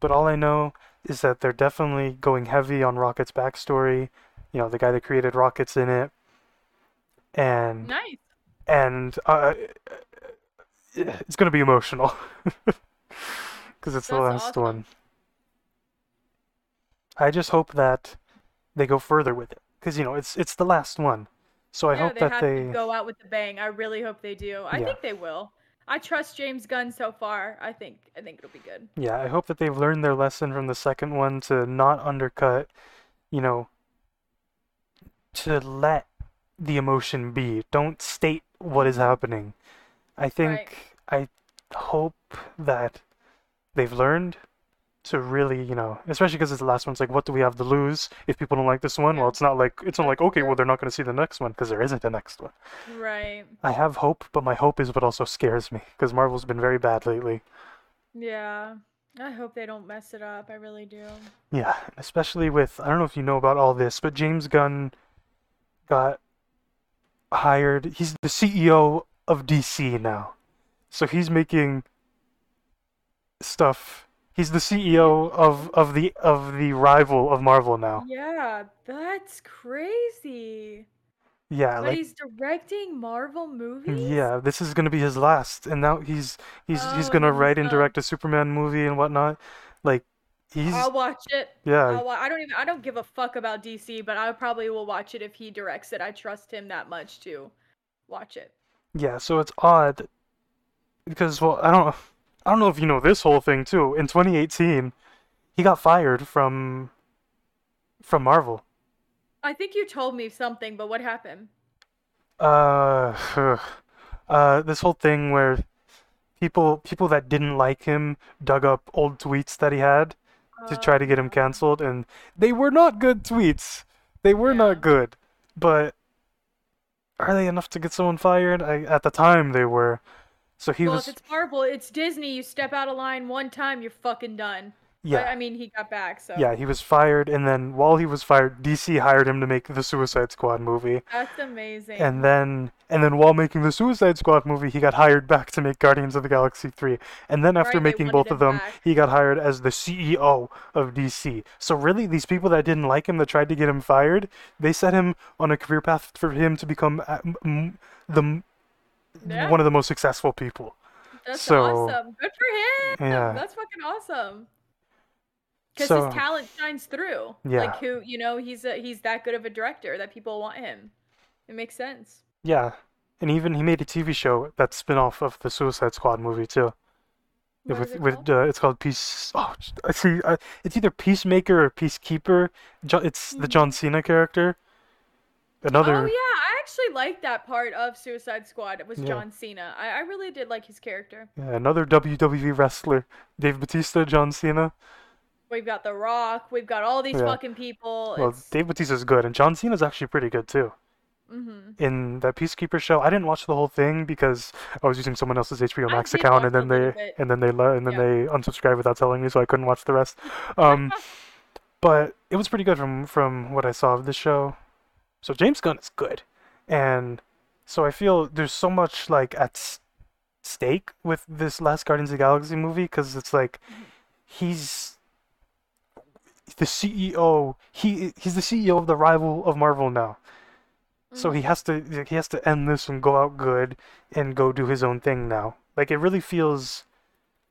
but all I know is that they're definitely going heavy on Rocket's backstory. You know, the guy that created Rocket's in it, and Nice. and uh, it's going to be emotional because it's the last awesome. one. I just hope that they go further with it because you know it's it's the last one. So I yeah, hope they that they go out with the bang. I really hope they do. I Yeah. think they will. I trust James Gunn so far. I think I think it'll be good. Yeah, I hope that they've learned their lesson from the second one to not undercut, you know, to let the emotion be. Don't state what is happening. I think I hope that they've learned to really, you know, especially because it's the last one. It's like, what do we have to lose if people don't like this one? Well, it's not like it's not like okay, well they're not going to see the next one because there isn't a next one. Right. I have hope, but my hope is what also scares me because Marvel's been very bad lately. Yeah. I hope they don't mess it up. I really do. Yeah, especially with I don't know if you know about all this, but James Gunn got hired. He's the CEO of DC now. So he's making stuff. He's the CEO of of the of the rival of Marvel now. Yeah, that's crazy. Yeah, But like he's directing Marvel movies? yeah, this is gonna be his last, and now he's he's he's Oh, gonna write and direct a Superman movie and whatnot. Like he's I'll watch it. yeah I don't even I don't give a fuck about DC, but I probably will watch it if he directs it. I trust him that much to watch it. Yeah, so it's odd because well, I don't I don't know if you know this whole thing too. In 2018, he got fired from from Marvel. I think you told me something, but what happened? Uh uh this whole thing where people people that didn't like him dug up old tweets that he had to try to get him Uh, canceled and they were not good tweets. They were Yeah. not good. But are they enough to get someone fired? I, at the time they were. So he well, was if it's Marvel, it's Disney. You step out of line one time, you're fucking done. Yeah. But, I mean, he got back, so Yeah, he was fired, and then while he was fired, DC hired him to make the Suicide Squad movie, that's amazing. and then and then while making the Suicide Squad movie, he got hired back to make Guardians of the Galaxy 3. And then after Right, making both of them, back. he got hired as the CEO of DC. So really, these people that didn't like him, that tried to get him fired, they set him on a career path for him to become uh, the Yeah. one of the most successful people. That's so- awesome. Good for him. Yeah. That's fucking awesome. Because So- his talent shines through. Yeah. Like who, you know, he's a, he's that good of a director that people want him. It makes sense. Yeah, and even he made a TV show that's spin-off of the Suicide Squad movie too. What with it with called? uh, it's called Peace. Oh, I see. Uh, it's either Peacemaker or Peacekeeper. Jo- it's the Mhm. John Cena character. Another. Oh yeah, I actually liked that part of Suicide Squad. It was Yeah. John Cena. I, I really did like his character. yeah, another WWE wrestler, Dave Batista, John Cena. We've got The Rock. We've got all these Yeah. fucking people. Well, it's, Dave Batista's good, and John Cena's actually pretty good too. mhm. In that Peacekeeper show, I didn't watch the whole thing because I was using someone else's HBO Max account, and then they and then they le- and then they unsubscribed without telling me, so I couldn't watch the rest. Um, but it was pretty good from from what I saw of the show. So James Gunn is good, and so I feel there's so much like at s- stake with this last Guardians of the Galaxy movie because it's like he's the CEO. He he's the CEO of the rival of Marvel now. So he has to he has to end this and go out good and go do his own thing now. Like it really feels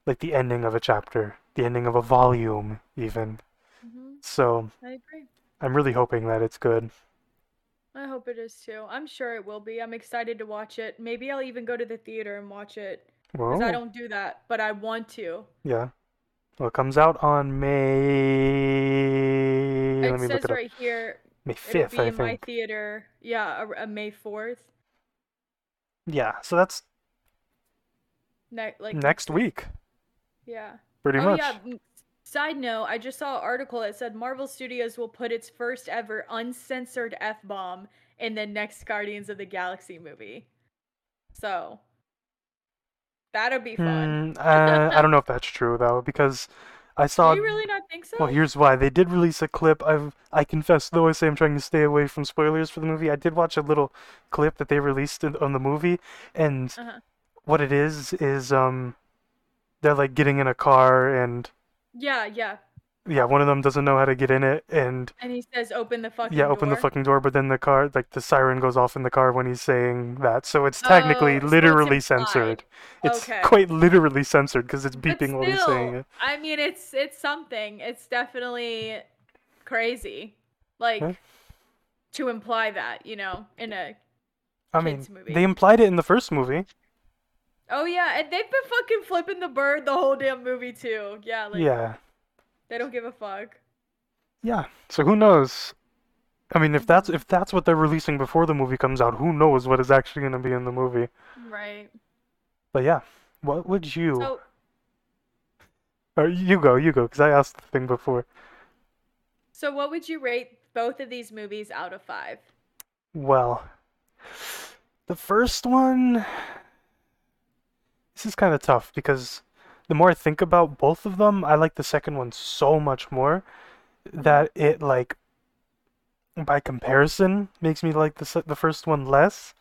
like the ending of a chapter, the ending of a volume even. Mhm. So I agree. I'm really hoping that it's good. I hope it is too. I'm sure it will be. I'm excited to watch it. Maybe I'll even go to the theater and watch it. Because Well, I don't do that, but I want to. yeah. Well, it comes out on May. It Let me look says it up. right here May fifth, I in my theater. Yeah, a, a May 4th. Yeah. So that's Ne- like next week, Yeah. pretty oh much. yeah. Side note, I just saw an article that said Marvel Studios will put its first ever uncensored F bomb in the next Guardians of the Galaxy movie. So that'll be fun. Hmm, uh, I don't know if that's true though, because I saw. Do you really not think so? Well, here's why. They did release a clip. I've I confess, though I say I'm trying to stay away from spoilers for the movie. I did watch a little clip that they released in, on the movie, and Uh-huh. what it is is um, they're like getting in a car, and Yeah, yeah. Yeah, one of them doesn't know how to get in it, and And he says, "Open the fucking yeah, open the fucking door, but then the car, like the siren goes off in the car when he's saying that, so it's technically Oh, so it's literally censored. It's Okay. quite literally censored because it's beeping while he's saying it. I mean, it's it's something. It's definitely crazy, like Yeah. to imply that, you know, in a. I mean, movie. they implied it in the first movie. Oh yeah, and they've been fucking flipping the bird the whole damn movie too. Yeah, like Yeah. They don't give a fuck. Yeah. So who knows? I mean, if that's if that's what they're releasing before the movie comes out, who knows what is actually going to be in the movie? Right. But yeah, what would you? So Or you go, you go, because I asked the thing before. So, what would you rate both of these movies out of five? Well, the first one. This is kind of tough because the more I think about both of them, I like the second one so much more mm-hmm. that it like by comparison makes me like the the first one less,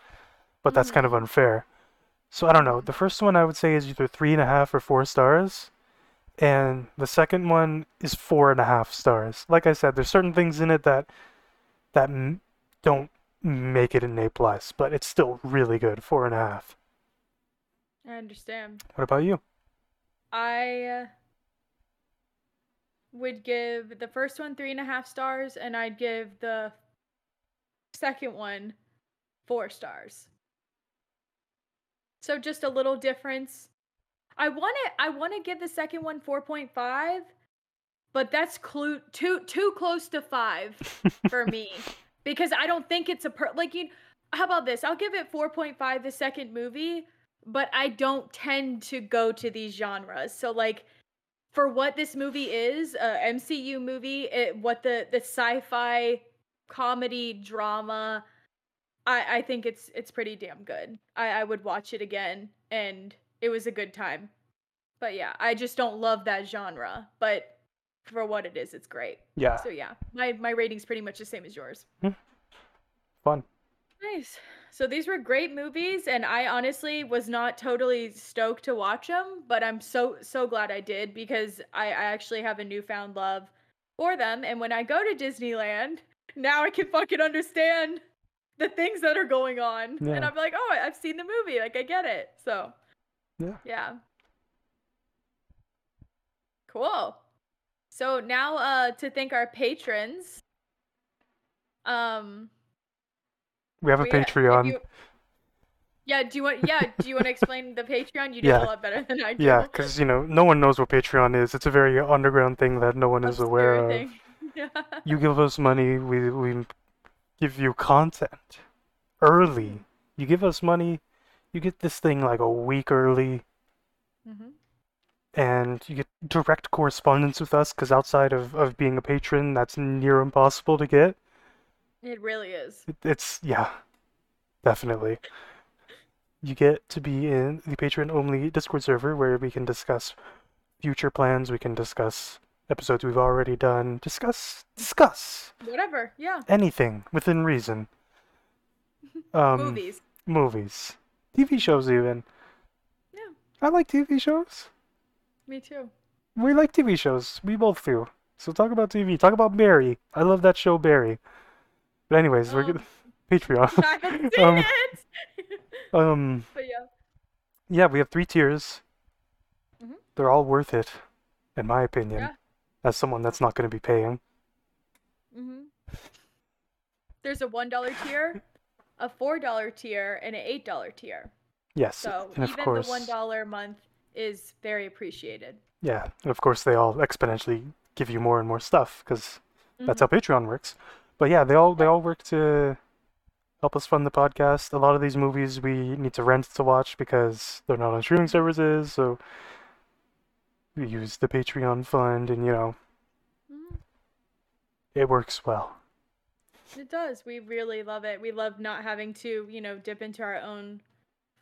but that's kind of mm-hmm. unfair. So I don't know. The first one I would say is either three and a half or four stars, and the second one is four and a half stars. Like I said, there's certain things in it that that m- don't make it an A plus, but it's still really good. Four and a half. I understand. What about you? I would give the first one three and a half stars, and I'd give the second one four stars. So just a little difference. I want to I want to give the second one 4.5, but that's clu- too too close to 5 for me because I don't think it's a per like you how about this? I'll give it 4.5 the second movie, but I don't tend to go to these genres. So like for what this movie is, a MCU movie, it, what the the sci-fi comedy drama, I I think it's it's pretty damn good. I I would watch it again and it was a good time. But yeah, I just don't love that genre, but for what it is, it's great. Yeah, So yeah, my my rating's pretty much the same as yours. Hmm. fun. Nice. So these were great movies, and I honestly was not totally stoked to watch them, but I'm so so glad I did because I, I actually have a newfound love for them. And when I go to Disneyland, now I can fucking understand the things that are going on, Yeah. and I'm like, oh, I've seen the movie, like I get it. So Yeah. yeah, cool. So now, uh, to thank our patrons, um. We have a Patreon. you- yeah, do you want? Yeah, do you want to explain the Patreon? You do Yeah. a lot better than I do. Yeah, because you know no one knows what Patreon is. It's a very underground thing that no one is aware of. Thing. Yeah. You give us money, we we give you content early. You give us money, you get this thing like a week early, Mhm. and you get direct correspondence with us. Because outside of of being a patron, that's near impossible to get. It really is. It's yeah, definitely. You get to be in the patron only Discord server where we can discuss future plans, we can discuss episodes we've already done, discuss discuss Whatever. Yeah. anything within reason. Um Movies. movies. TV shows even. Yeah. I like TV shows. Me too. We like TV shows. We both do. So talk about TV. Talk about Barry. I love that show Barry. But anyways, we're Um, gonna Patreon. I haven't seen Um, it. um but yeah. Yeah, we have three tiers. Mhm. They're all worth it, in my opinion. Yeah. As someone that's not going to be paying. Mm-hmm. There's a one dollar tier, a four dollar tier, and an eight dollar tier. Yes, So and of even course, the one dollar a month is very appreciated. yeah, and of course they all exponentially give you more and more stuff because that's Mhm. how Patreon works. But yeah, they all they all work to help us fund the podcast. A lot of these movies we need to rent to watch because they're not on streaming services, so we use the Patreon fund, and you know Mhm. it works well. It does. We really love it. We love not having to, you know, dip into our own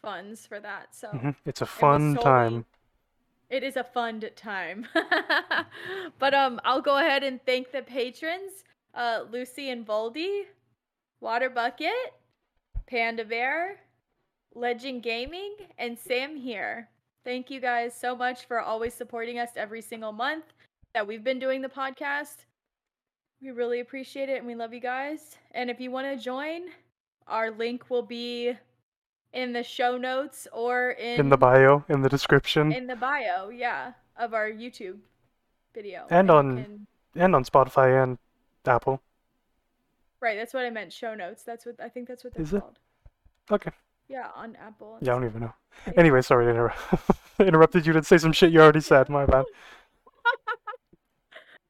funds for that. So hmm It's a fun solely- time. It is a fun time. but um I'll go ahead and thank the patrons. Uh Lucy and Voldy, Water Bucket, Panda Bear, Legend Gaming, and Sam here. Thank you guys so much for always supporting us every single month that we've been doing the podcast. We really appreciate it and we love you guys. And if you want to join, our link will be in the show notes or in In the bio, in the description. in the bio, yeah, of our YouTube video. And you on- can- and on Spotify and Apple. right, that's what I meant. Show notes. That's what I think. That's what they're Is it? called. Okay. Yeah, on Apple. Yeah, I don't even know. Yeah. Anyway, sorry to interrupt. interrupted you to say some shit you already said. My bad.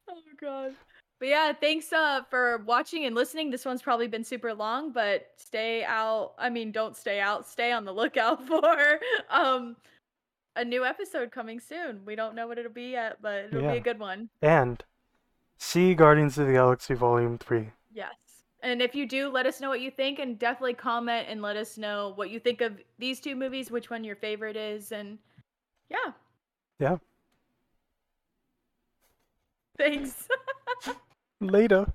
Oh god. But yeah, thanks uh for watching and listening. This one's probably been super long, but stay out. I mean, don't stay out. Stay on the lookout for um a new episode coming soon. We don't know what it'll be yet, but it'll be a good one. And see Guardians of the Galaxy Volume 3. Yes. And if you do, let us know what you think and definitely comment and let us know what you think of these two movies, which one your favorite is, and yeah. Yeah. Thanks. Later.